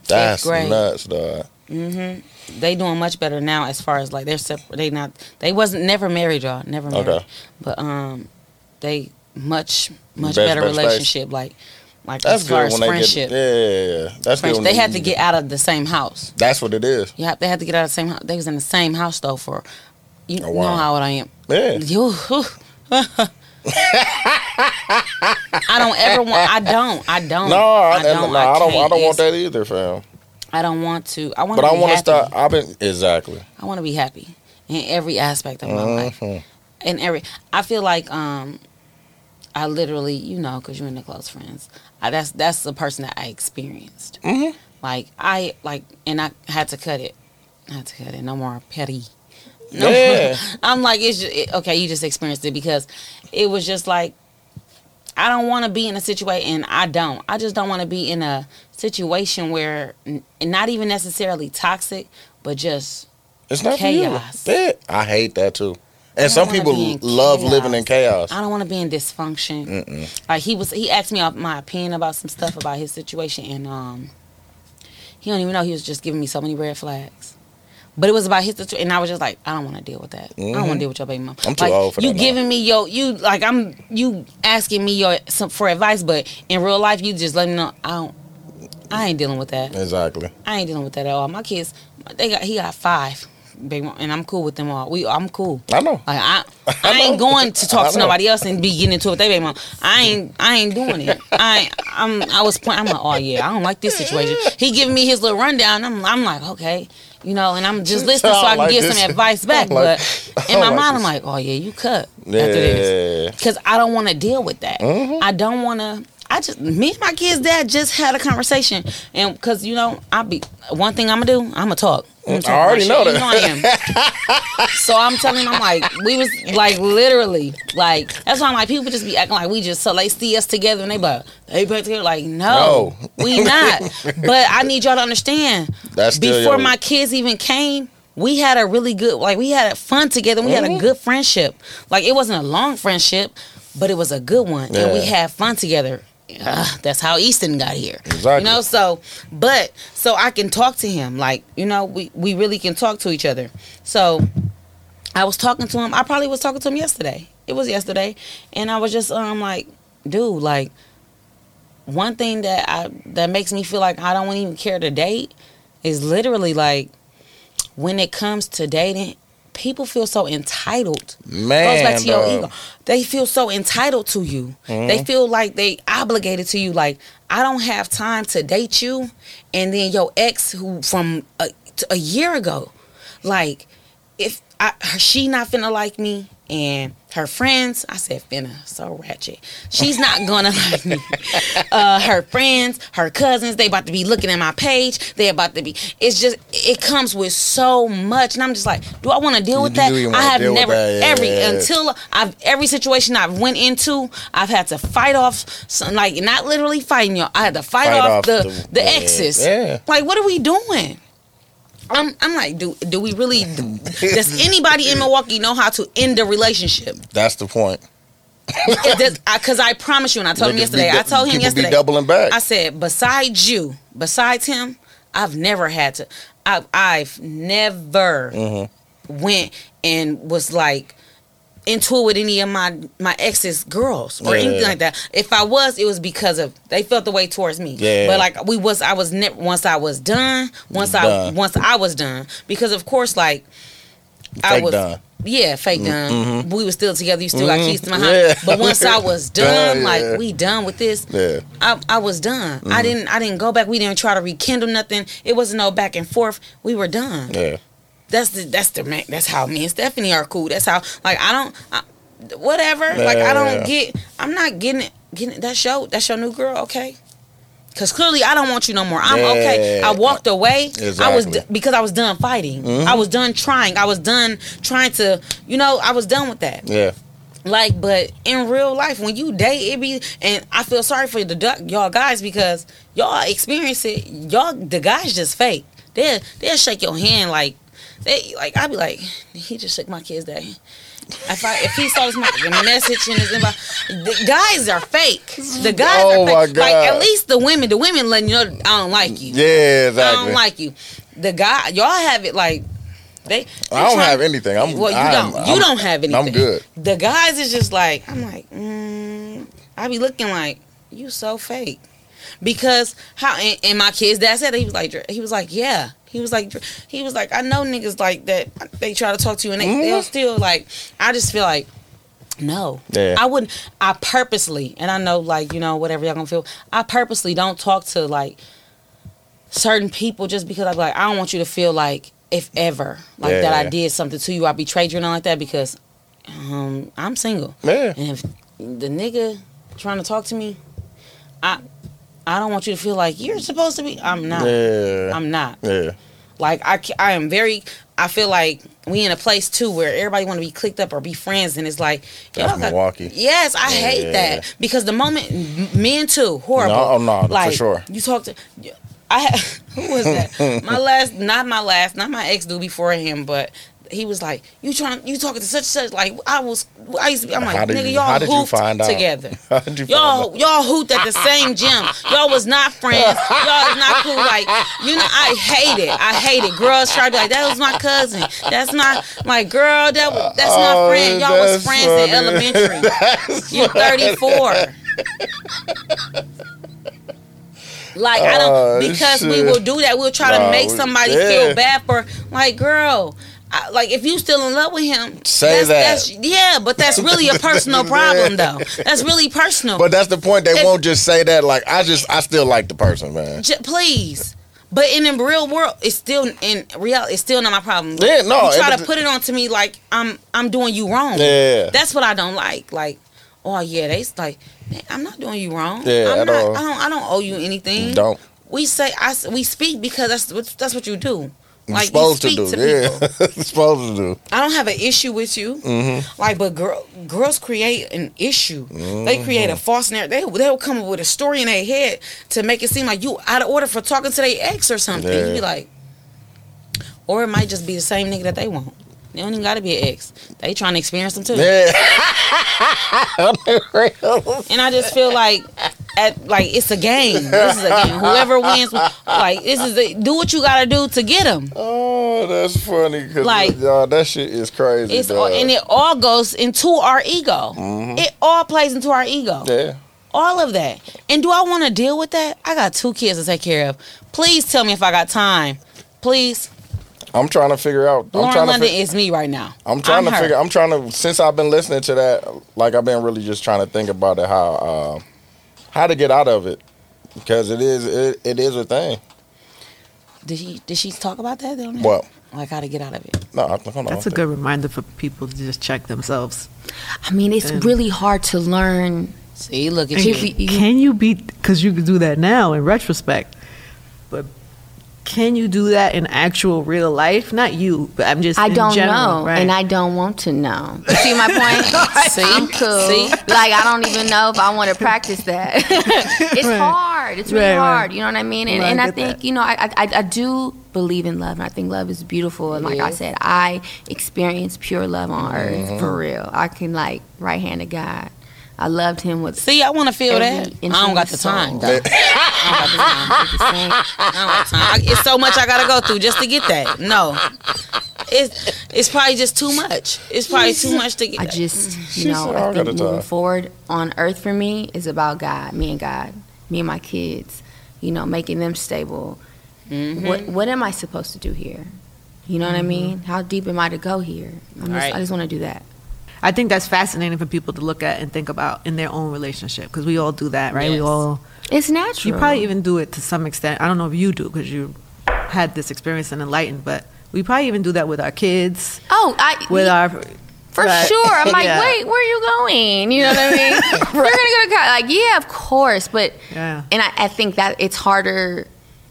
That's grade. nuts, dog. hmm They doing much better now as far as like they're separate. They not. They wasn't never married, y'all. Never married. Okay. But um, they much much Best- better best relationship. Like like That's as far good as when they friendship. get. Yeah, yeah, yeah. That's Friendship. good. When They had to get out of the same house. That's what it is. Yeah, they had to get out of the same house. They was in the same house though for. You Oh, wow. know how old I am. Yeah. You. <laughs> I don't ever want. I don't. I don't. No, I, I don't. no, I don't. I don't want that either, fam. I don't want to. I want. But I want to start. I've been exactly. I want to be happy in every aspect of my life. Mhm. In every, I feel like um, I literally, you know, because you're in the close friends. I, that's that's the person that I experienced. Mhm. Like I like, and I had to cut it. I had to cut it. No more petty. No, Yeah. <laughs> I'm like, it's just, it, okay. You just experienced it because it was just like I don't want to be in a situation, and I don't. I just don't want to be in a situation where, n- not even necessarily toxic, but just It's not Chaos. Yeah, I hate that too. And some people love chaos. living in chaos. I don't want to be in dysfunction. Mm-mm. Like he was, he asked me my opinion about some stuff about his situation, and um, he don't even know he was just giving me so many red flags. But it was about his situation, and I was just like, I don't want to deal with that. I don't want to deal with your baby mom. I'm too like, old for you that now. giving me your you like I'm you asking me your some for advice, but in real life you just let me know I don't. I ain't dealing with that. Exactly. I ain't dealing with that at all. My kids, they got he got five, big, and I'm cool with them all. We I'm cool. I know. Like I, <laughs> I ain't know. going to talk to nobody else and be getting into it with their baby mom. I ain't, I ain't doing it. I, I'm, I was, point, I'm like, oh yeah, I don't like this situation. He giving me his little rundown. I'm, I'm like, okay, you know, and I'm just listening so I can like get this. some <laughs> advice back. Like- but <laughs> in my like mind, I'm like, oh yeah, you cut after this Yeah. because I don't want to deal with that. Mhm. I don't want to. I just me and my kid's dad just had a conversation, and because you know I be one thing I'm gonna do, I'm gonna talk. I'm gonna talk I already shit. know You that. know I am. <laughs> so I'm telling him, I'm like, we was like literally like that's why I'm like people just be acting like we just so they see us together and they but they back together like no, No. we <laughs> not. but I need y'all to understand That's before my kids even came. We had a really good, like we had fun together. We had Mm-hmm. a good friendship. Like it wasn't a long friendship, but it was a good one, and we had fun together. Ugh, that's how Easton got here. Exactly. You know, so but so I can talk to him. Like you know, we we really can talk to each other. So I was talking to him. I probably was talking to him yesterday. It was yesterday, and I was just um like, dude, like one thing that I that makes me feel like I don't even care to date is literally like when it comes to dating, people feel so entitled. Man, Goes back to your ego. They feel so entitled to you. They mm-hmm. feel like they obligated to you. Like I don't have time to date you, and then your ex who from a, a year ago, like if I, she not finna like me and her friends, I said finna so ratchet. She's not gonna <laughs> like me. Uh, her friends, her cousins, they about to be looking at my page. They about to be. It's just it comes with so much, and I'm just like, do I want to deal with that? I have never that, yeah. every until I've every situation I've went into, I've had to fight off some like not literally fighting y'all. I had to fight, Fight off, off the the- the, exes. yeah. Like what are we doing? I'm I'm like, do do we really? does anybody in Milwaukee know how to end a relationship? That's the point. Because I promise you, and I told him yesterday. I told him yesterday. be doubling back. I said, besides you, besides him, I've never had to. I've I've never Mm-hmm. went and was like into it with any of my my ex's girls or Yeah. anything like that. If I was, it was because of they felt the way towards me. Yeah. But like we was, I was never once I was done. Once I once I was done because of course like I was done. yeah fake done. We were still together. You still got Mhm. keys to my Yeah. house. But once I was <laughs> done, Done, like yeah. we done with this. Yeah. I, I was done. Mm-hmm. I didn't I didn't go back. We didn't try to rekindle nothing. It wasn't no back and forth. We were done. Yeah. That's the that's the man. That's how me and Stephanie are cool. That's how like I don't I, whatever. Like I don't Yeah. get. I'm not getting it. Getting it. That show. That's your new girl. Okay. Cause clearly I don't want you no more. I'm okay. I walked away. I was Mm-hmm. d- because I was done fighting. I was done trying. I was done trying to. You know, I was done with that. Yeah. Like, but in real life, when you date, it be, and I feel sorry for the duck, y'all guys because y'all experience it. Y'all, the guys just fake. They they'll shake your hand like they like. I'd be like, he just shook my kid's day. If I if he saw this my the message in his inbox, the guys are fake. The guys Oh are fake. Like at least the women, the women letting you know I don't like you. Yeah, exactly. I don't like you. The guy, y'all have it like they. they I don't trying- have anything. I'm well, you I'm- don't. You I'm- don't have anything. I'm good. The guys is just like I'm like, mm, I be looking like you so fake because how and, and my kid's dad said it, he was like he was like yeah he was like he was like I know niggas like that they try to talk to you and they Mm-hmm. they'll still like I just feel like no Yeah. I wouldn't I purposely and I know like you know whatever y'all gonna feel I purposely don't talk to like certain people just because I'm like I don't want you to feel like if ever like that I did something to you I betrayed you and all like that because um I'm single Yeah. and if the nigga trying to talk to me, I I don't want you to feel like you're supposed to be. I'm not. Yeah. I'm not. yeah. Like I, I am very. I feel like we in a place too where everybody want to be clicked up or be friends, and it's like That's Milwaukee. Yes, I hate that because the moment men too horrible. No, oh, no, for like, sure. You talk to. I <laughs> who was that? <laughs> my last, not my last, not my ex dude before him, but he was like, "You trying? You talking to such and such?" Like I was, I used to be. I'm like, nigga, you- y'all how did you hooped find together. <laughs> You y'all, find y'all hooped at the same gym. Y'all was not friends. Y'all was not cool. Like you know, I hate it. I hate it. Girls try to be like, "That was my cousin. That's not my girl. That was, that's Oh, my friend. Y'all was friends in funny. elementary. <laughs> You're 34." Like I Oh, don't because we will do that. We'll try to make somebody yeah. feel bad for like girl. I, like if you still in love with him, Say that's, that. That's, yeah, but that's really a personal <laughs> problem though. That's really personal. But that's the point. They If- won't just say that. Like I just, I still like the person, man. J- please. But in the real world, it's still in reality. It's still not my problem. Yeah, no, You try it- to put it on to me like I'm I'm doing you wrong. Yeah. That's what I don't like. Like, oh yeah, they like, "Man, I'm not doing you wrong. Yeah, I'm at not, all. I don't I don't owe you anything. Don't. We say I we speak because that's that's what you do. You're Like supposed you to do. to, yeah. <laughs> Supposed to do. I don't have an issue with you. Mm-hmm. Like, but girl, girls create an issue. They create a false narrative. They they'll come up with a story in their head to make it seem like you out of order for talking to their ex or something. Yeah. You be like, or it might just be the same nigga that they want. They don't even got to be an ex. They trying to experience them too. Yeah. <laughs> And I just feel like at like it's a game. This is a game. Whoever wins, like this is a, do what you gotta do to get them. oh, that's funny. Cause uh, Like- y'all, that shit is crazy. It's all, and it all goes into our ego. Mm-hmm. It all plays into our ego. yeah. All of that. And do I want to deal with that? I got two kids to take care of. Please tell me if I got time. Please. I'm trying to figure out. I'm Lauren trying London to. Fi- is me right now. I'm trying to her. figure. I'm trying to. Since I've been listening to that, like I've been really just trying to think about it, how uh, how to get out of it, because it is it, it is a thing. Did she did she talk about that? on there? What? Like how to get out of it. No, I- hold on. That's a good reminder for people to just check themselves. I mean, it's And- really hard to learn. See, look at And you. Can you be because you could do that now in retrospect, but can you do that in actual real life? Not you, but I'm just I don't general, know, right? and I don't want to know. You see my point? <laughs> See? I'm cool. See? Like I don't even know if I want to practice that. <laughs> it's Right. hard. It's really Right, hard. You know what I mean? And, Right, I I think that. you know I, I I do believe in love, and I think love is beautiful. And like I said, I experience pure love on Mm-hmm. earth for real. I can like right hand of God. I loved him with See, I want to feel that. inch I don't got the time. though. I don't got time. I don't got time. I- It's so much I gotta go through just to get that. No, it's it's probably just too much. It's probably too much to get. I that. just, She you know, "I I think a moving time." forward on earth for me is about God, me and God, me and my kids, you know, making them stable. Mm-hmm. What what am I supposed to do here? You know what I mean? How deep am I to go here? I'm just, Right. I just want to do that. I think that's fascinating for people to look at and think about in their own relationship because we all do that, right? We all. It's natural. You probably even do it to some extent. I don't know if you do because you had this experience and enlightened, but we probably even do that with our kids, Oh, I with our. for right. sure. I'm like, <laughs> Yeah. wait, where are you going? You know what I mean? <laughs> You're gonna go to college. Like, yeah, of course, but Yeah. and I, I think that it's harder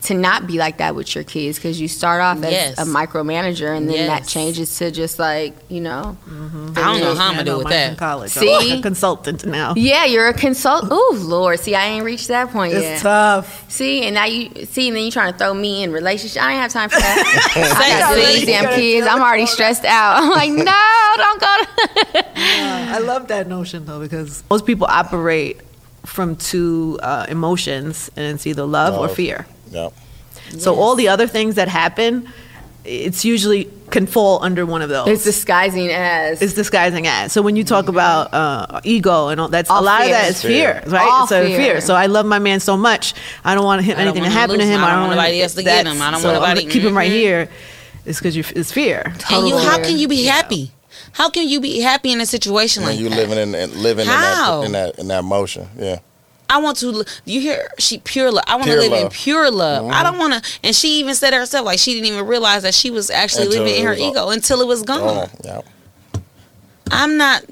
to not be like that with your kids because you start off as Yes. a micromanager and then that changes to just like you know I don't know how I'm gonna do with mine's in that. college. See? I'm a consultant now. yeah you're a consult oh lord see i ain't reached that point It's yet tough. see and now you see and then you're trying to throw me in relationship i ain't have time for that <laughs> i got See? these damn kids i'm already stressed out i'm like no don't go to I love that notion though because most people operate from two uh, emotions, and it's either love, or fear. Yep. So all the other things that happen, it's usually can fall under one of those. it's disguising as it's disguising as. So when you talk about uh, ego and all that's All a lot of fear. that is fear, right? All so fear. So I love my man so much. I don't want him, I don't anything to wanna happen to lose him. him. I don't want wanna- nobody else to get that's- him. I don't so want I'm nobody- gonna keep him right Mhm. here. It's because it's fear. And you, how can you be happy? How can you be happy in a situation And like you that? living in and living How? in that in that in that motion. Yeah. I want to. You hear she pure love. I want to Pure live in love. pure love. I don't mm-hmm. want to. And she even said it herself, like she didn't even realize that she was actually Until living in her was all- ego until it was gone. Yeah. I'm not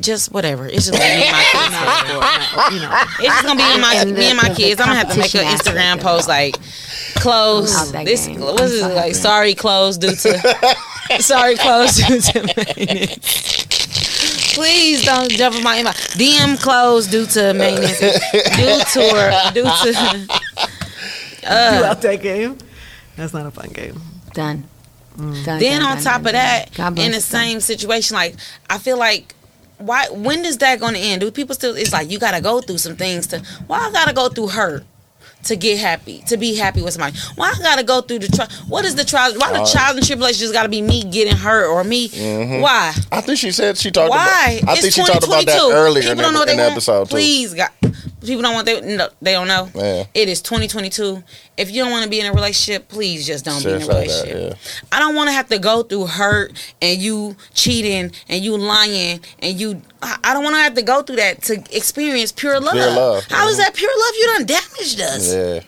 just whatever. It's just gonna be my <laughs> kids. you know. It's just gonna be in my me and my the- the kids. I'm gonna have to make an Instagram post like close this. game. What is it like? Sorry, close due to <laughs> sorry, close due to <laughs> maintenance. Please don't jump in my inbox. DM closed due to maintenance. <laughs> Due to due to <laughs> you uh. out that game. That's not a fun game. done. Mm. Done, then done, on done, top done, of that, in the them. same situation, like I feel like why when is that gonna end? Do people still it's like you gotta go through some things to why I gotta go through hurt to get happy, to be happy with somebody? Why I gotta go through the trial what is the trial why the Uh, trials and tribulations gotta be me getting hurt or me why? I think she said she talked Why? about I it's think she talked about that earlier People in, don't know what the, in the episode too. Please, God. People don't want they no, they don't know. Yeah. It is 2022. If you don't want to be in a relationship, please just don't be in a like that, relationship. I don't want to have to go through hurt and you cheating and you lying and you. I don't want to have to go through that to experience pure love. Pure love, How is mhm. that pure love? You done damaged us. Yeah,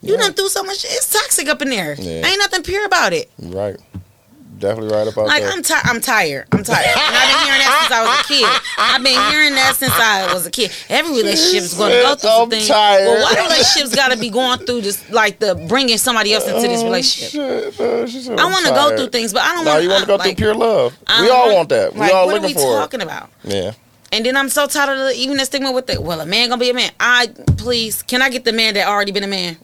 You done through so much. It's toxic up in there. Yeah. Ain't nothing pure about it. right. Definitely right about Like that. I'm tired. I'm tired. I'm tired. And I've been hearing that since I was a kid. I've been hearing that since I was a kid. Every relationship is going to go through I'm things. tired. Well, why do relationships got to be going through just like the bringing somebody else into this oh, relationship? Shit, no, I want to go through things, but I don't No, want. you want to go like, through pure love. We all want that. We like, all what are we for talking about? Yeah. And then I'm so tired of the, even the stigma with it. well, a man gonna be a man. I please, can I get the man that already been a man?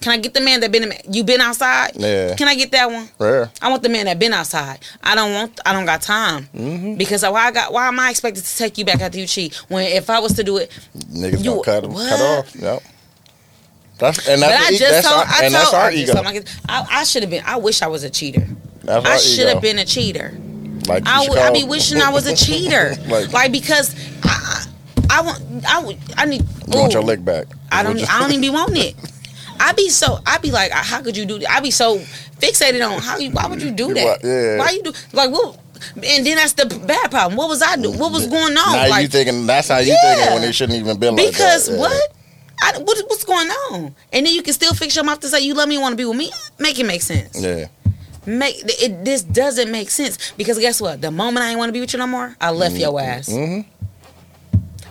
Can I get the man that been? You been outside? Yeah. Can I get that one? Rare. I want the man that been outside. I don't want. I don't got time Mm-hmm. because why I got. Why am I expected to take you back after you cheat? When if I was to do it, Niggas You- gonna cut, what? cut off. Yep. That's and but that's, I e- just that's told. our, I and told. that's our ego. I, I should have been. I wish I was a cheater. That's I should have been a cheater. Like I would. Be wishing I was a <laughs> cheater. Like- like, because I, I, I want. I would. I need. You want your lick back. I don't. I don't <laughs> even be wanting it. I be so. I be like, how could you do that? I be so fixated on how you. Why would you do that? Yeah. Why you do like what? And then that's the bad problem. What was I do? What was going on? Now like you thinking that's how you Yeah. thinking when it shouldn't even been like that. because Yeah. what? I, what? What's going on? And then you can still fix your mouth to say you love me, want to be with me. Make it make sense. Yeah. Make it. This doesn't make sense because guess what? The moment I ain't want to be with you no more, I left your ass. Mhm.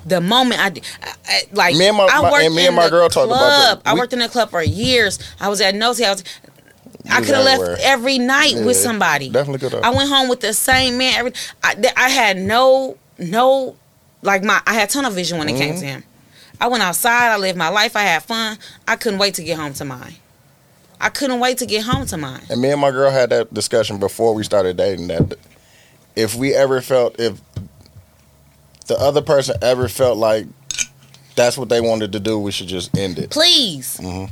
The moment I, did- I, I like Me and my- I my- worked and me in and my girl talked about that. club. I We- worked in a club for years. I was at Nosy. I was. I could have left every night with somebody. definitely coulda. I went home with the same man. Every I, I had no no like my I had tunnel vision when it came Mm-hmm. to him. I went outside. I lived my life. I had fun. I couldn't wait to get home to mine. I couldn't wait to get home to mine. And me and my girl had that discussion before we started dating that if we ever felt if the other person ever felt like that's what they wanted to do, we should just end it. Please. Mhm.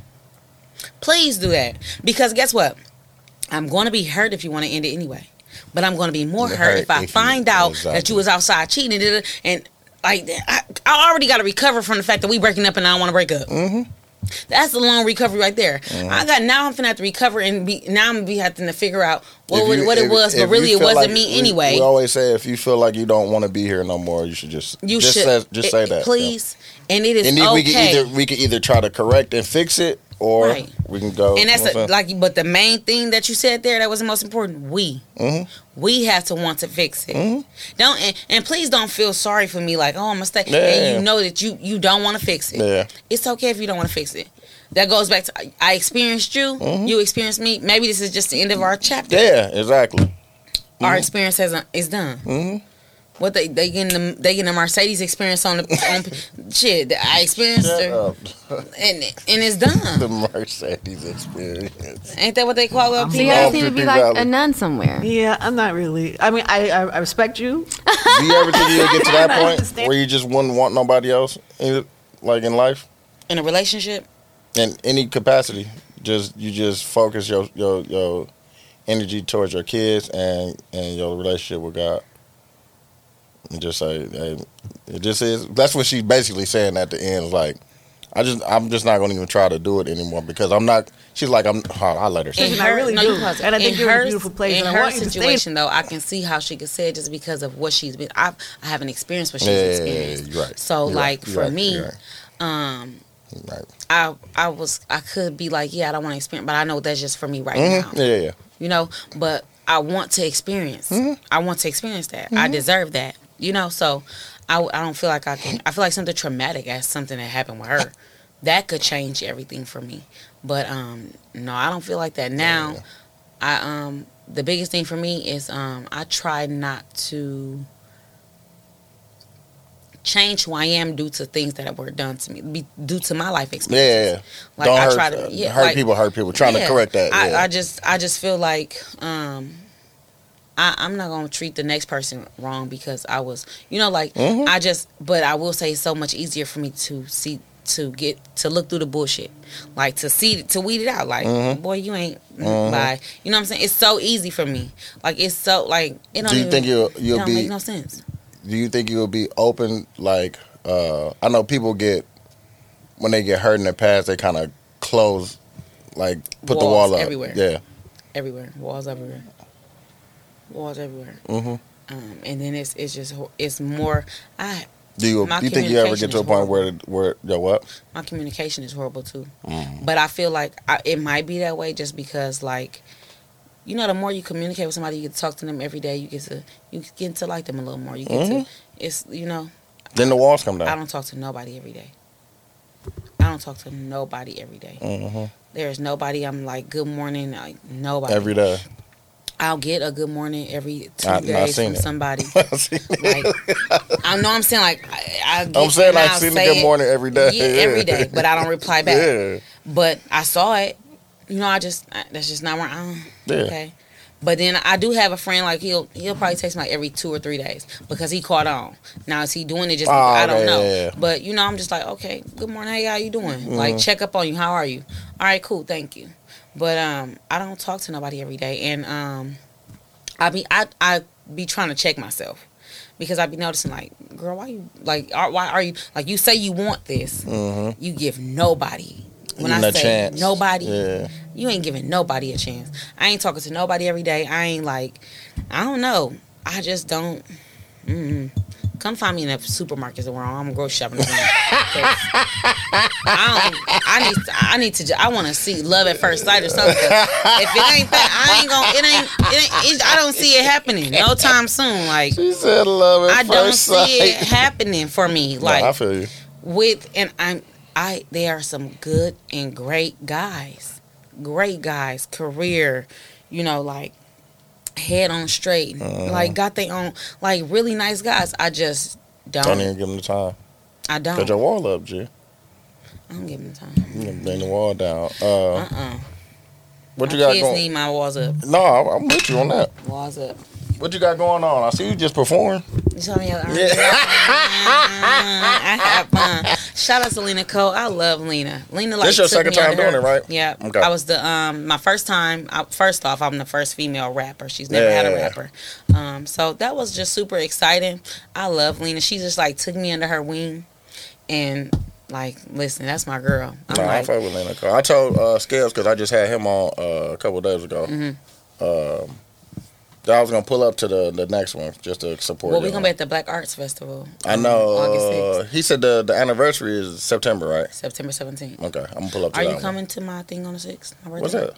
Please do that. Because guess what? I'm going to be hurt if you want to end it anyway. But I'm going to be more Hurt hurt if I if you- find out that you was outside cheating and, and like I, I already got to recover from the fact that we breaking up and I don't want to break up. Mm-hmm. That's a long recovery right there. Uh-huh. I got now. I'm gonna have to recover and be now. I'm gonna be having to figure out what you- what it if- was, if but really it wasn't like- me we- anyway. We always say if you feel like you don't want to be here no more, you should just you just should say, just it- say that, please. And it is And okay. we can either we can either try to correct and fix it, or Right. we can go. and that's you know a, like but the main thing that you said there that was the most important we Mhm. we have to want to fix it Mhm. don't and, and please don't feel sorry for me like oh i'm a mistake Yeah. and you know that you you don't want to fix it Yeah. it's okay if you don't want to fix it that goes back to I- experienced you you experienced me maybe this is just the end of our chapter Mm-hmm. Yeah, exactly. our experience has is done Mhm. What they they getting the they getting the Mercedes experience on the on shit. I experienced Shut up. and and it's done. <laughs> The Mercedes experience. Ain't that what they call it? So you guys need to be like a nun somewhere. Yeah, I'm not really. I mean, I I, I respect you. <laughs> Do you ever think you'll get to that <laughs> point understand. where you just wouldn't want nobody else, in, like in life, in a relationship. in any capacity? Just you just focus your your your energy towards your kids and and your relationship with God. And just say, hey, it just is. That's what she's basically saying at the end. Is like, I just I'm just not going to even try to do it anymore because I'm not. She's like, I'm. Oh, I let her say. In And I really no, do. pause. And I think you're in a her- beautiful place, In and I her want you to situation, though, I can see how she could say it just because of what she's been. I've, I haven't experienced what she's Yeah, yeah, yeah, experienced. you're right. So, You're like right. You're for right. me, You're right. um, right. I I was I could be like, yeah, I don't want to experience, but I know that's just for me right Mhm. now. Yeah, yeah. You know, but I want to experience. Mm-hmm. I want to experience that. I deserve that. You know, so I, I don't feel like I can. I feel like something traumatic as something that happened with her. That could change everything for me. But um, no, I don't feel like that now. I um, the biggest thing for me is um, I try not to change who I am due to things that were done to me, be, due to my life Yeah, experiences. yeah, yeah. Like Don't I hurt, try to yeah, hurt like- people, hurt people. Trying to correct that. I. I just I just feel like um I, I'm not gonna treat the next person wrong because I was you know like Mhm. I just but I will say it's so much easier for me to see to get to look through the bullshit like to see to weed it out like Mhm. boy you ain't Mhm. bye you know what I'm saying it's so easy for me like it's so like it don't Do you even, think you'll you'll don't be? make no sense do you think you'll be open? Like, uh, I know people get when they get hurt in the past, they kind of close, like put the wall up. everywhere. Yeah. everywhere walls everywhere walls everywhere hmm um and then it's it's just it's more I Do you? You think you ever get to a point where where yo what? my communication is horrible too. Mm. But I feel like I, it might be that way just because like you know, the more you communicate with somebody, you get to talk to them every day. You get to you get to like them a little more. You get Mm-hmm. to it's you know. Then the walls come down. I don't talk to nobody every day. I don't talk to nobody every day. hmm There's nobody I'm like good morning like nobody. Every day. I'll get a good morning every two I- days from it. somebody. <laughs> Like I know I'm saying like I, I I'm saying like I'll seen say good it, morning every day. Yeah, every day, but I don't reply back. Yeah. But I saw it. You know, I just I, that's just not where I'm. Yeah. Okay. But then I do have a friend like he'll he'll probably text me like every two or three days because he caught on. Now is he doing it just Oh, I don't know. yeah, yeah. But you know I'm just like okay, good morning, hey how you doing? Mm-hmm. Like check up on you. How are you? All right, cool, thank you. But um I don't talk to nobody every day, and um I be I I be trying to check myself because I be noticing like girl why you like are, why are you like you say you want this Mm-hmm. you give nobody. When I say chance. nobody, Yeah. you ain't giving nobody a chance. I ain't talking to nobody every day. I ain't like, I don't know. I just don't. Mm-mm. Come find me in the supermarket somewhere. I'm grocery shopping. <laughs> 'Cause I don't. I need. To, I need to. I want to see love at first sight or something. If it ain't that, I ain't gonna. It ain't. It ain't. It, I don't see it happening no time soon. Like She said love at I don't first see sight. it <laughs> happening for me. No, Like I feel you. with and I'm I there are some good and great guys. Great guys, career, you know, like head on straight. Uh-huh. Like got their own like really nice guys. I just don't Don't even give them the time. I don't Put your wall up, G. I don't give them time. You bring the wall down. Uh, Uh uh what My you got kids going? need my walls up. No, I'm I'm with you on that. Walls up. What you got going on? I see you just perform. You tell me Yeah. <laughs> I have fun. Shout out to Lena Cole. I love Lena. Lena like This your second time doing her- it, right? Yeah. Okay. I was the um my first time. I, first off, I'm the first female rapper. She's never had a rapper. Um, so that was just super exciting. I love Lena. She just like took me under her wing, and like listen, that's my girl. I'm No, I fuck with Lena Cole. I told uh, Scales because I just had him on uh, a couple days ago. Mhm. Um, I was gonna pull up to the, the next one just to support. well, we y'all. gonna be at the Black Arts Festival. I um, know. August Uh, 6th, he said the the anniversary is September, right? September 17th. Okay, I'm gonna pull up. To Are you one. coming to my thing on the 6th? My birthday? What's that?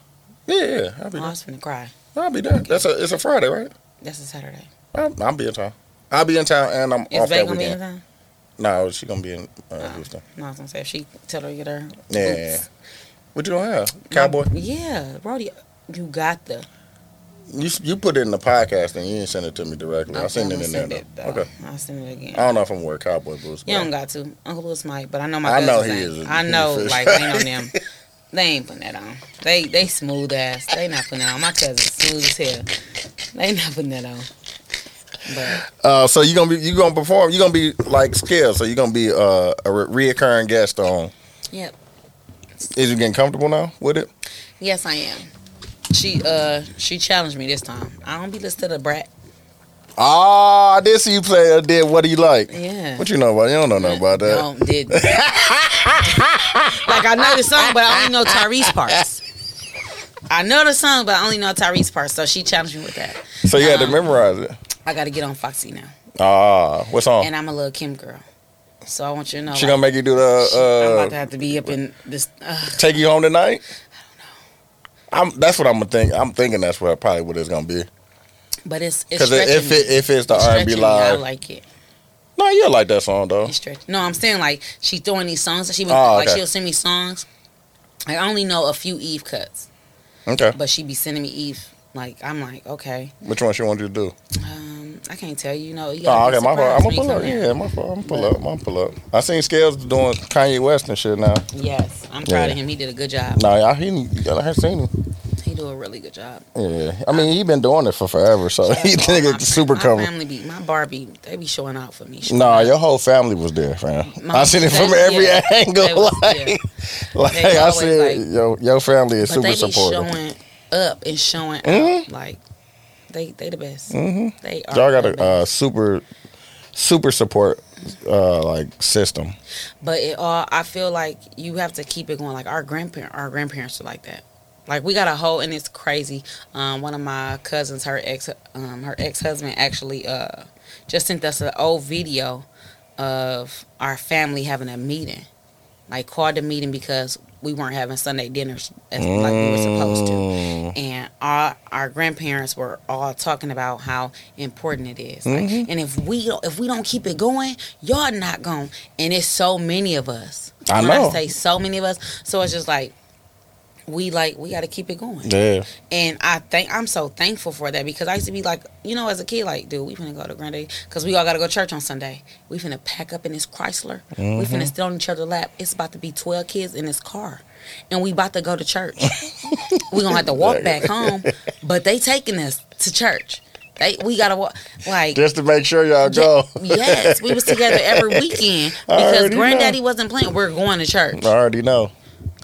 Yeah, yeah, I'll be Oh, I there. was finna cry. I'll be there. That's a it's a Friday, right? That's a Saturday. I'll, I'll be in town. I'll be in town, and I'm Is off Bay that gonna be in weekend. town? No, she gonna be in uh, Oh. Houston. No, I was gonna say if she tell her to get her Yeah. boots. What you gonna have? Cowboy? Yeah, Brody, you got the. You you put it in the podcast and you didn't send it to me directly. I Okay, seen I'ma it in there. though. it, though. Okay. I'll send it again. I don't know if I'm wearing cowboy boots. You don't got to. Uncle Lewis might, but I know my cousin. I know he ain't. is a- I know, like, ain't on <laughs> them. They ain't putting that on. They they smooth ass. They not putting that on. My cousins smooth as hell. They not putting that on. But Uh, so you gonna be you gonna perform? You gonna be like Scale? So you gonna be uh, a re- reoccurring guest on? Yep. Is you getting comfortable now with it? yes, I am. She uh she challenged me this time. I don't be listening to the brat. Ah, I did see you play. Uh, did what do you like? Yeah. What you know about? You don't know nothing about that. No, did. like I know the song, but I only know Tyrese parts. I know the song, but I only know Tyrese parts. So she challenged me with that. So you had to Um, memorize it. I got to get on Foxy now, Ah, what song? and I'm a Lil Kim girl. So I want you to know. she like, gonna make you do the. Uh, I'm about to uh, have to be up in this. Uh, take you home tonight? I'm. That's what I'm gonna think. I'm thinking that's what probably what it's gonna be. but it's it's Because if it if it's the R and B me. I live, like it. no, you like that song though. No, I'm saying like she throwing these songs. She been, Oh, like okay. she'll send me songs. I only know a few Eve cuts, Okay, but she be sending me Eve. Like I'm like okay. which one she want you to do? Um, I can't tell you. No, you Oh, okay, my fault. I'm gonna pull up. Yeah, my fault. I'm pull up. I'm gonna pull up. I seen Scales doing Kanye West and shit now. Yes, I'm proud Yeah. of him. He did a good job. No, Nah, I he I seen him. He do a really good job. Yeah, I mean he been doing it for forever, so <laughs> he to all nigga my super. My family be my Barbie. They be showing out for me. showing Nah, out. your whole family was there, fam. My- I seen it from every yeah, <laughs> angle. was like, <laughs> like I said, like- your your family is super supportive. showing up and showing Mhm. out. Like they they the best. hmm They are. Y'all got a uh, super super support uh, like system. But it all I feel like you have to keep it going. Like our grandparent, our grandparents are like that. Like we got a whole, and it's crazy. Um, one of my cousins, her ex, um, her ex husband actually uh, just sent us an old video of our family having a meeting. Like called the meeting because we weren't having Sunday dinners as like we were supposed to. Mm. And our, our grandparents were all talking about how important it is. Mm-hmm. and if we don't, if we don't keep it going, y'all not going. And it's so many of us. I know. I say so many of us, so it's just like we like we got to keep it going. Yeah. And I think I'm so thankful for that because I used to be like, you know, as a kid, like, dude, we finna go to Granddaddy because we all gotta go to church on Sunday. We finna pack up in this Chrysler. We Mm-hmm. finna sit on each other's lap. It's about to be 12 kids in this car, and we about to go to church. <laughs> we gonna have to walk back home, but they taking us to church. They we gotta walk like. Just to make sure y'all go. Yes, we was together every weekend <laughs> because already know. Granddaddy wasn't playing. We're going to church. I already know.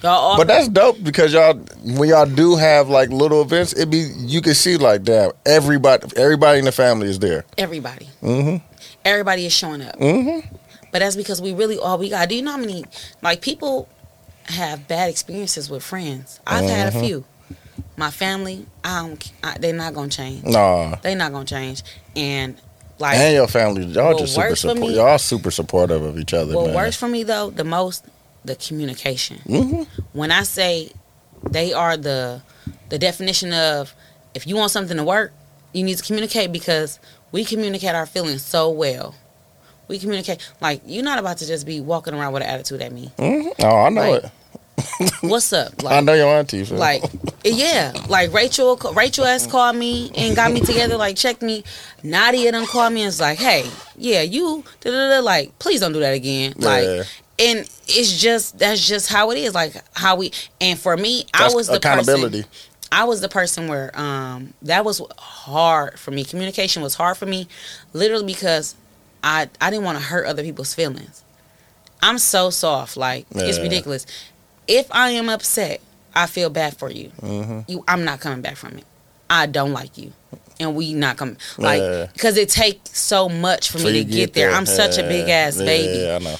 Y'all But that's dope because y'all when y'all do have like little events, it be you can see like damn everybody everybody in the family is there. everybody. Mhm. Everybody is showing up. Mhm. But that's because we really all we got. Do you know how many like people have bad experiences with friends? I've had Mm-hmm. a few. My family, I don't. I, they're not gonna change. Nah. They're not gonna change. And like and your family, y'all just super support. me- Y'all super supportive of each other, what man. works for me though the most, the communication. hmm When I say they are the the definition of if you want something to work, you need to communicate because we communicate our feelings so well. We communicate like you're not about to just be walking around with an attitude at me. hmm Oh, I know Like, it. <laughs> What's up? <laughs> I Like, know your auntie. So. like <laughs> yeah, like Rachel. Rachel has called me and got me together. Like checked me. Nadia done called me and was like, "Hey, yeah, you da da da. Like, please don't do that again." Like, Yeah. And it's just that's just how it is. Like how we and for me, I was the accountability. Person, I was the person where um that was hard for me. Communication was hard for me, literally because I I didn't want to hurt other people's feelings. I'm so soft, like it's ridiculous. If I am upset, I feel bad for you. hmm You, I'm not coming back from it. I don't like you, and we not coming like Yeah. because it takes so much for So me to you get, there. I'm such a big ass Yeah, baby. Yeah, I know.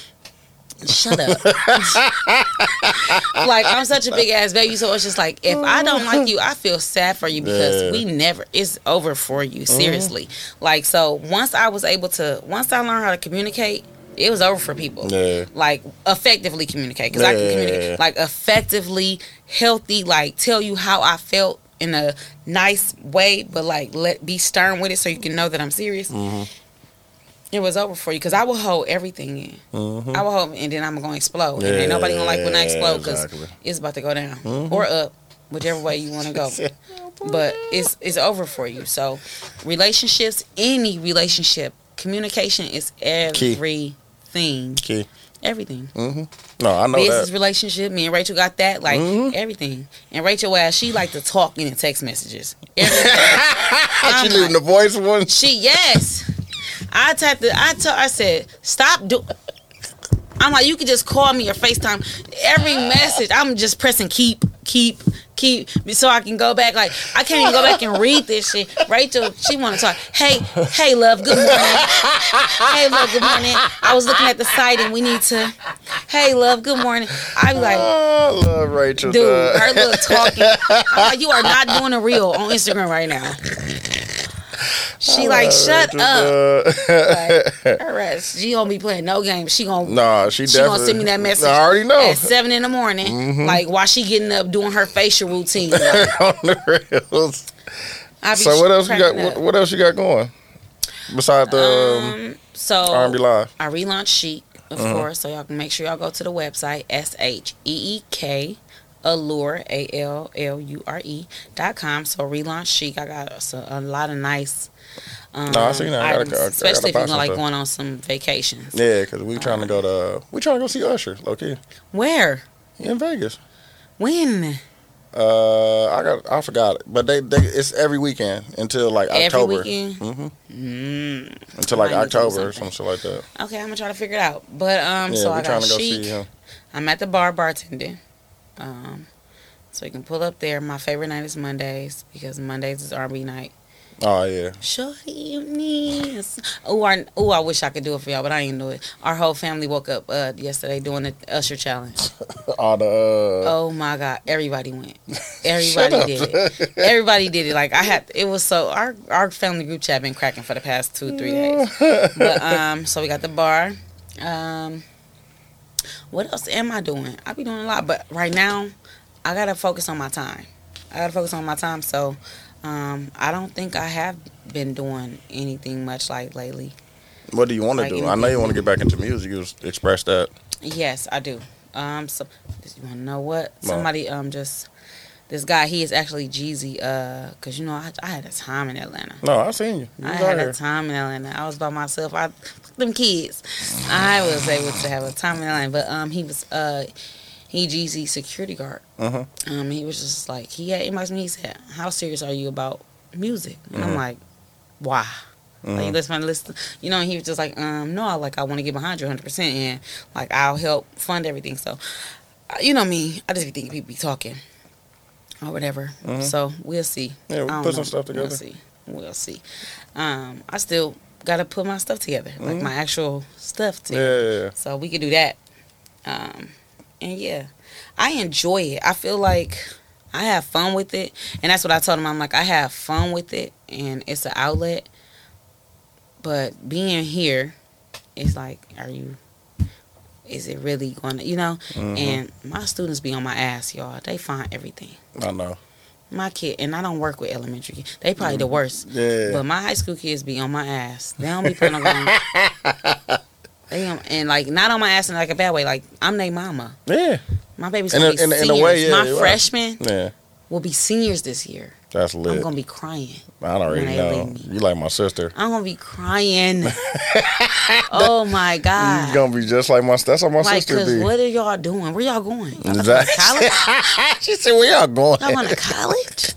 Shut up. <laughs> like I'm such a big ass baby, so it's just like if I don't like you, I feel sad for you because Yeah. we never it's over for you. Seriously. Like so once I was able to once I learned how to communicate, it was over for people. Yeah. Like effectively communicate because I can communicate like effectively, healthy, like tell you how I felt in a nice way, but like let be stern with it so you can know that I'm serious. Mm-hmm. It was over for you because I will hold everything in. Mhm. I will hold, and then I'm gonna explode, and ain't nobody gonna like when I explode because exactly. it's about to go down or up, whichever way you want to go. <laughs> but it's it's over for you. So relationships, any relationship, communication is everything. Key. Everything. hmm No, I know that. Business that. relationship. Me and Rachel got that. Like Mhm. everything. And Rachel, as she like to talk in the text messages. <laughs> She leaving the voice one. She yes. I typed it. I told. I said, stop do. I'm like, you could just call me or FaceTime. Every message, I'm just pressing keep, keep, keep, so I can go back. Like I can't even go back and read this shit. Rachel, she want to talk. Hey, hey, love, good morning. Hey, love, good morning. I was looking at the site and we need to. Hey, love, good morning. I'm like, Oh, I love Rachel. dude, her little talking. I'm like, you are not doing a reel on Instagram right now. She like, shut up. Like, her ass, she gonna be playing no games. She gonna Nah, she, she gonna send me that message. I already know. at seven in the morning. Mhm. Like while she getting up doing her facial routine. Like, <laughs> on the rails. So what else you got? What, what else you got going? Besides the um, Um, so R&B live. I relaunched Sheek, of Uh-huh. course. So y'all can make sure y'all go to the website s h e e k allure a l l u r e dot com. So relaunch Sheek. I got a, a lot of nice. Um, No, I seen that. I gotta I gotta especially if buy you're some like going on some vacations. Yeah, because we're trying to go to we trying to go see Usher. Low key Where? in Vegas. When? Uh, I got I forgot it, but they, they it's every weekend until like Every October. weekend? hmm Mm. Until like I need to do October or something. some shit like that. Okay, I'm gonna try to figure it out. But um, yeah, so I trying got to go Sheek. see him. I'm at the bar bartending. Um, so you can pull up there. My favorite night is Mondays because Mondays is R&B night. Oh yeah, Shorty, you need. Oh, I, oh, I wish I could do it for y'all, but I ain't do it. Our whole family woke up uh, yesterday doing the Usher challenge. <laughs> all the uh, Oh my God, everybody went. <laughs> Everybody did it. Everybody did it. Like I had, it was so our our family group chat been cracking for the past two three days. <laughs> But um, so we got the bar. Um, what else am I doing? I be doing a lot, but right now, I gotta focus on my time. I gotta focus on my time. So, Um, I don't think I have been doing anything much like lately. What do you want to Like do? I know you want to get back into music. You just express that. Yes, I do. Um, so you want to know what? No. Somebody um just this guy. He is actually Jeezy. Uh, cause you know I, I had a time in Atlanta. No, I seen you. You I had out a time in Atlanta. I was by myself. I them kids. I was able to have a time in Atlanta. But um, he was uh, he Jeezy security guard. Uh-huh. Um, he was just like he had inboxed me. He said, "How serious are you about music?" And I'm Mhm. like, "Why?" Like Mhm. listen, listen, you know. He was just like, "Um, no, I like I want to get behind you 100 percent, and like I'll help fund everything." So, uh, you know me, I just be thinking people be talking or whatever. Mhm. So we'll see. Yeah, we I don't put some stuff together. We'll see. We'll see. Um, I still got to put my stuff together, like Mhm. my actual stuff Yeah, together. yeah, yeah. So we could do that. Um, and yeah, I enjoy it. I feel like I have fun with it, and that's what I told him. I'm like, I have fun with it, and it's an outlet. But being here, it's like, are you? Is it really going to, you know? Mhm. And my students be on my ass, y'all. They find everything. I know. My kid, and I don't work with elementary kids. They probably the worst. Yeah. But my high school kids be on my ass. They don't be putting on. <laughs> They and like not on my ass in like a bad way. Like I'm their mama. yeah. My baby's In gonna a- be in a- in a seniors. way, yeah, my you're right. freshmen Yeah. will be seniors this year. That's lit. I'm gonna be crying. I don't already when know. You like my sister. I'm gonna be crying. <laughs> oh my god. You god! gonna be just like my. Sister. That's how my Like, sister be. what are y'all doing? Where y'all going? Y'all Exactly. college? <laughs> she said, "Where y'all going?" Y'all going to college?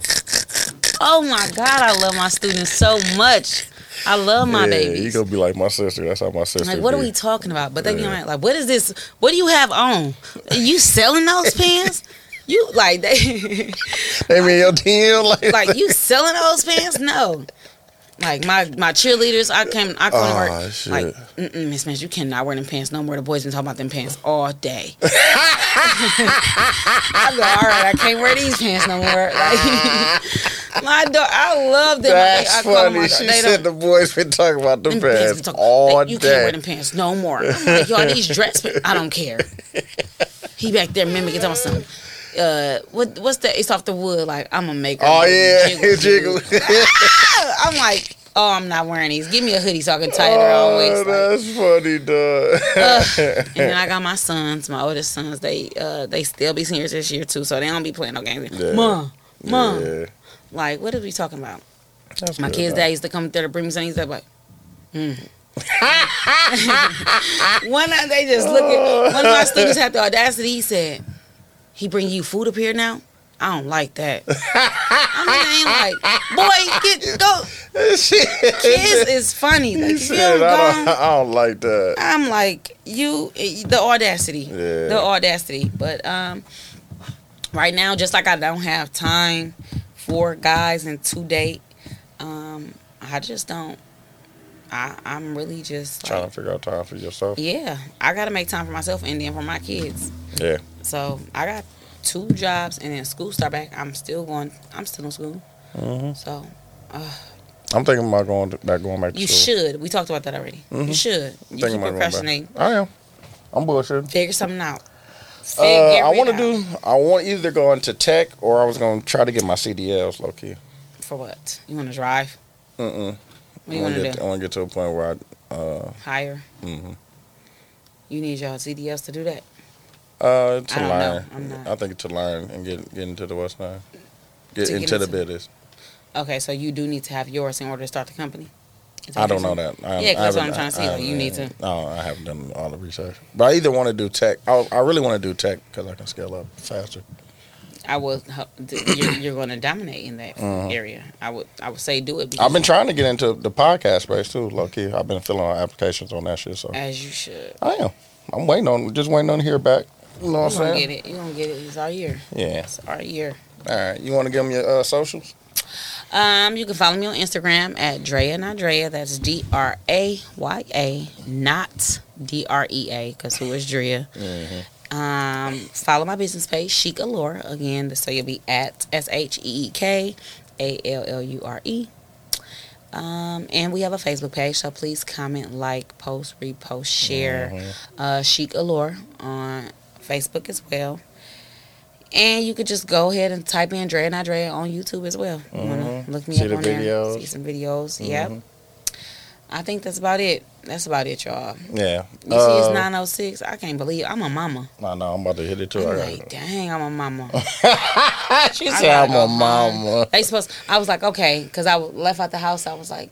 Oh my god! I love my students so much. I love my yeah, babies. You gonna be like my sister. That's how my sister. Like, what are we talking about? But they be Yeah. like, like, what is this? What do you have on? Are You selling those pants? You like they They mean your DM like. like you selling those pants? No. Like my my cheerleaders, I came, I to Oh, work. shit. Like, Miss Miss, you cannot wear them pants no more. The boys been talking about them pants all day. <laughs> <laughs> I go, all right, I can't wear these pants no more. <laughs> Like, my daughter, I love them. That's I funny. She. They said the boys been talking about them them pants pants all like, you can't wear them pants no more. I'm like, y'all, these dress pants, I don't care. He back there mimicking something. Uh, what what's that? It's off the wood. Like I'm gonna make. her Oh yeah, jiggle, <laughs> jiggle. <laughs> I'm like, oh, I'm not wearing these. Give me a hoodie so I can tie it around oh, waist. Like, that's funny, dog. and then I <laughs> got my sons, my oldest sons. They uh they still be seniors this year too, so they don't be playing no games. Yeah. Mom, mom, Yeah, like what are we talking about? that's My kids' dad used to come there to bring me something. He's like, mm. one night they just look at one of my students had the audacity. He said, "He bring you food up here now." I don't like that. <laughs> I mean, like, boy, get go. <laughs> Kids is funny. Like, said, I, don't, I don't like that. I'm like you, the audacity, Yeah. the audacity. But um, right now, just like I don't have time for guys and to date, um, I just don't. I I'm really just Trying like, to figure out time for yourself. yeah. I gotta make time for myself and then for my kids. Yeah. So I got two jobs and then school start back. I'm still going. I'm still in school. hmm So I'm thinking about going to, back going back to you school. should. We talked about that already. You Mhm. should. You Thinking keep about going back. procrastinating. I am. I'm bullshitting. Figure something out. Uh, I want to do. I want either go into tech or I was going to try to get my CDLs low key. For what? You want to drive? Mm-mm. What you I want to get, do? I want to get to a point where I. Uh, Hire? mhm. You need your CDLs to do that. uh, to learn. I'm not- I think to learn and get get into the West Nine. Get get into the business. Okay, so you do need to have yours in order to start the company. I don't know that. I, Yeah, that's what I'm trying to say, I you need to- No, I haven't done all the research. But I either want to do tech. I, I really want to do tech because I can scale up faster. I help- You're, you're going to dominate in that Mhm. area. I would. I would say do it. I've been trying to get into the podcast space too, low key. I've been filling out applications on that shit. So as you should. I am. I'm waiting on, just waiting on to hear back. You know what I'm saying? get it. You're gonna get it. It's our year. Yeah. It's our year. All right. You want to give them your uh, socials? Um, you can follow me on Instagram at Draya not Drea. That's D R A Y A, not D R E A, because who is Drea? Um, follow my business page, Sheek Allure. Again, so you'll be at S H E E K A L L U R E. Um, and we have a Facebook page, so please comment, like, post, repost, share. Uh, Sheek Allure on Facebook as well. And you could just go ahead and type in Dre and I Dre on YouTube as well. You wanna look me Mm-hmm. See up on there, videos. see some videos. Yep. I think that's about it. That's about it, y'all. Yeah. You see, it's Uh, 906. I can't believe I'm a mama. No, no, I'm about to hit it too. I'm like, dang, I'm a mama. <laughs> she said I'm a mama. They supposed. I was like, okay, because I left out the house. I was like,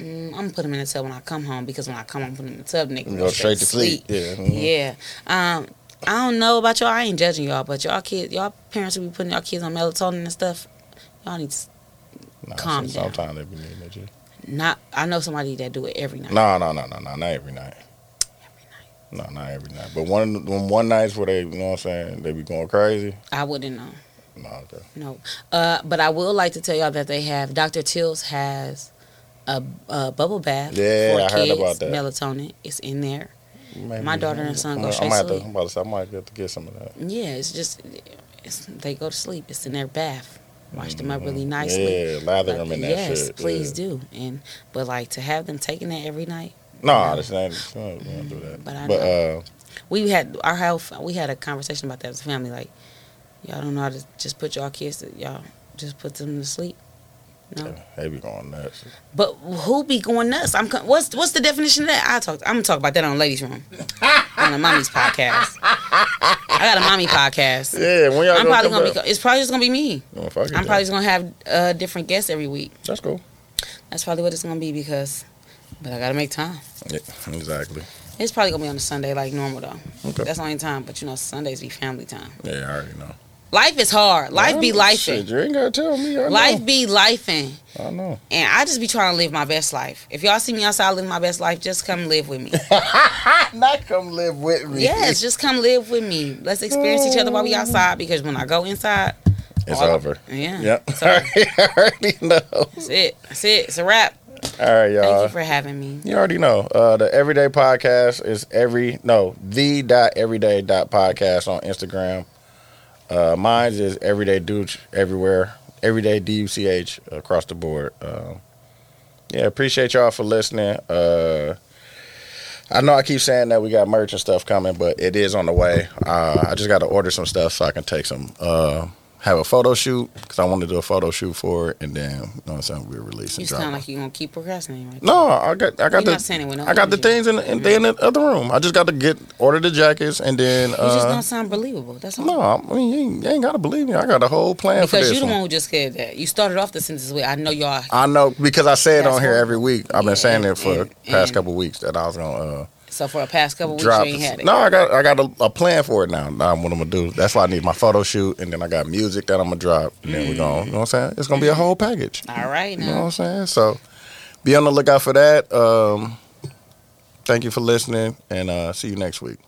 mm, I'm gonna put him in the tub when I come home because when I come home, put him in the tub, nigga, go straight to sleep. Yeah. mhm. Yeah. Um, I don't know about y'all. I ain't judging y'all, but y'all kids, y'all parents will be putting y'all kids on melatonin and stuff. Y'all need to Nah, Calm down. Sometimes they be needing it. Not. I know somebody that do it every night. No, no, no, no, no, not every night. No, not every night. But one when one nights where they, you know what I'm saying, they be going crazy. I wouldn't know. No, okay. No. Uh, but I will like to tell y'all that they have Dr. Teal's has a, a bubble bath Yeah, for I heard about that. Melatonin is in there. Maybe- My daughter and son go I straight might to have to, sleep. I'm about to say, I might have to get some of that. Yeah, it's just it's, they go to sleep. It's in their bath. Wash them up really nicely. Mm-hmm. Yeah, lather Like, them in that yes, shit. please yeah. do. And but like to have them taking that every night. No, this ain't. no, We don't do that. But I But know. uh, We had our health. We had a conversation about that as a family. Like y'all don't know how to just put y'all kids. To, y'all just put them to sleep. No. they be going nuts. But who be going nuts? I'm. What's what's the definition of that? I talk. I'm gonna talk about that on ladies' room <laughs> on a mommy's podcast. I got a mommy podcast. Yeah, when y'all I'm gonna probably gonna be. It's probably just gonna be me. Oh, fuck I'm probably just gonna have uh, different guests every week. That's cool. That's probably what it's gonna be because. But I gotta make time. Yeah, exactly. It's probably gonna be on a Sunday like normal though. Okay. That's the only time. But you know Sundays be family time. Yeah, I already know. Life is hard. Life be I know. Shit, lifing. you ain't gotta tell me. I Life know. be lifing. I know. And I just be trying to live my best life. If y'all see me outside living my best life, just come live with me. <laughs> Not come live with me. yes, just come live with me. Let's experience each other while we outside because when I go inside, it's all- over. Yeah. Yep. <laughs> Over. I already know. That's it. That's it. It's a wrap. All right, y'all. Thank you for having me. You already know. Uh, the Everyday Podcast is every no the dot everyday dot podcast on Instagram. Uh, mine is Everyday Duch everywhere. Everyday D U C H across the board. Um, yeah, appreciate y'all for listening. Uh, I know I keep saying that we got merch and stuff coming, but it is on the way. Uh, I just got to order some stuff so I can take some. Uh, have a photo shoot because I want to do a photo shoot for it, and then you know what I'm saying we're releasing. You sound like you're gonna keep procrastinating. Right No, I got I got You're the not saying it with no I got the things in, in, they in the other room. I just got to get order the jackets and then You just uh, don't sound believable. That's all. no, I mean you ain't, you ain't gotta believe me. I got a whole plan for because you the one. who just said that. You started off the sentence with, "I know y'all." I know because I say it on here every week. I've been Yeah, saying and- it for and- past and- couple weeks that I was gonna uh, So for the past couple weeks, drop. you ain't had it. No, I got I got a, a plan for it now. Now what I'm gonna do. That's why I need my photo shoot and then I got music that I'm gonna drop. And then we're gonna you know what I'm saying. It's gonna be a whole package. All right You know what. I'm saying? So be on the lookout for that. Um, thank you for listening and uh, see you next week.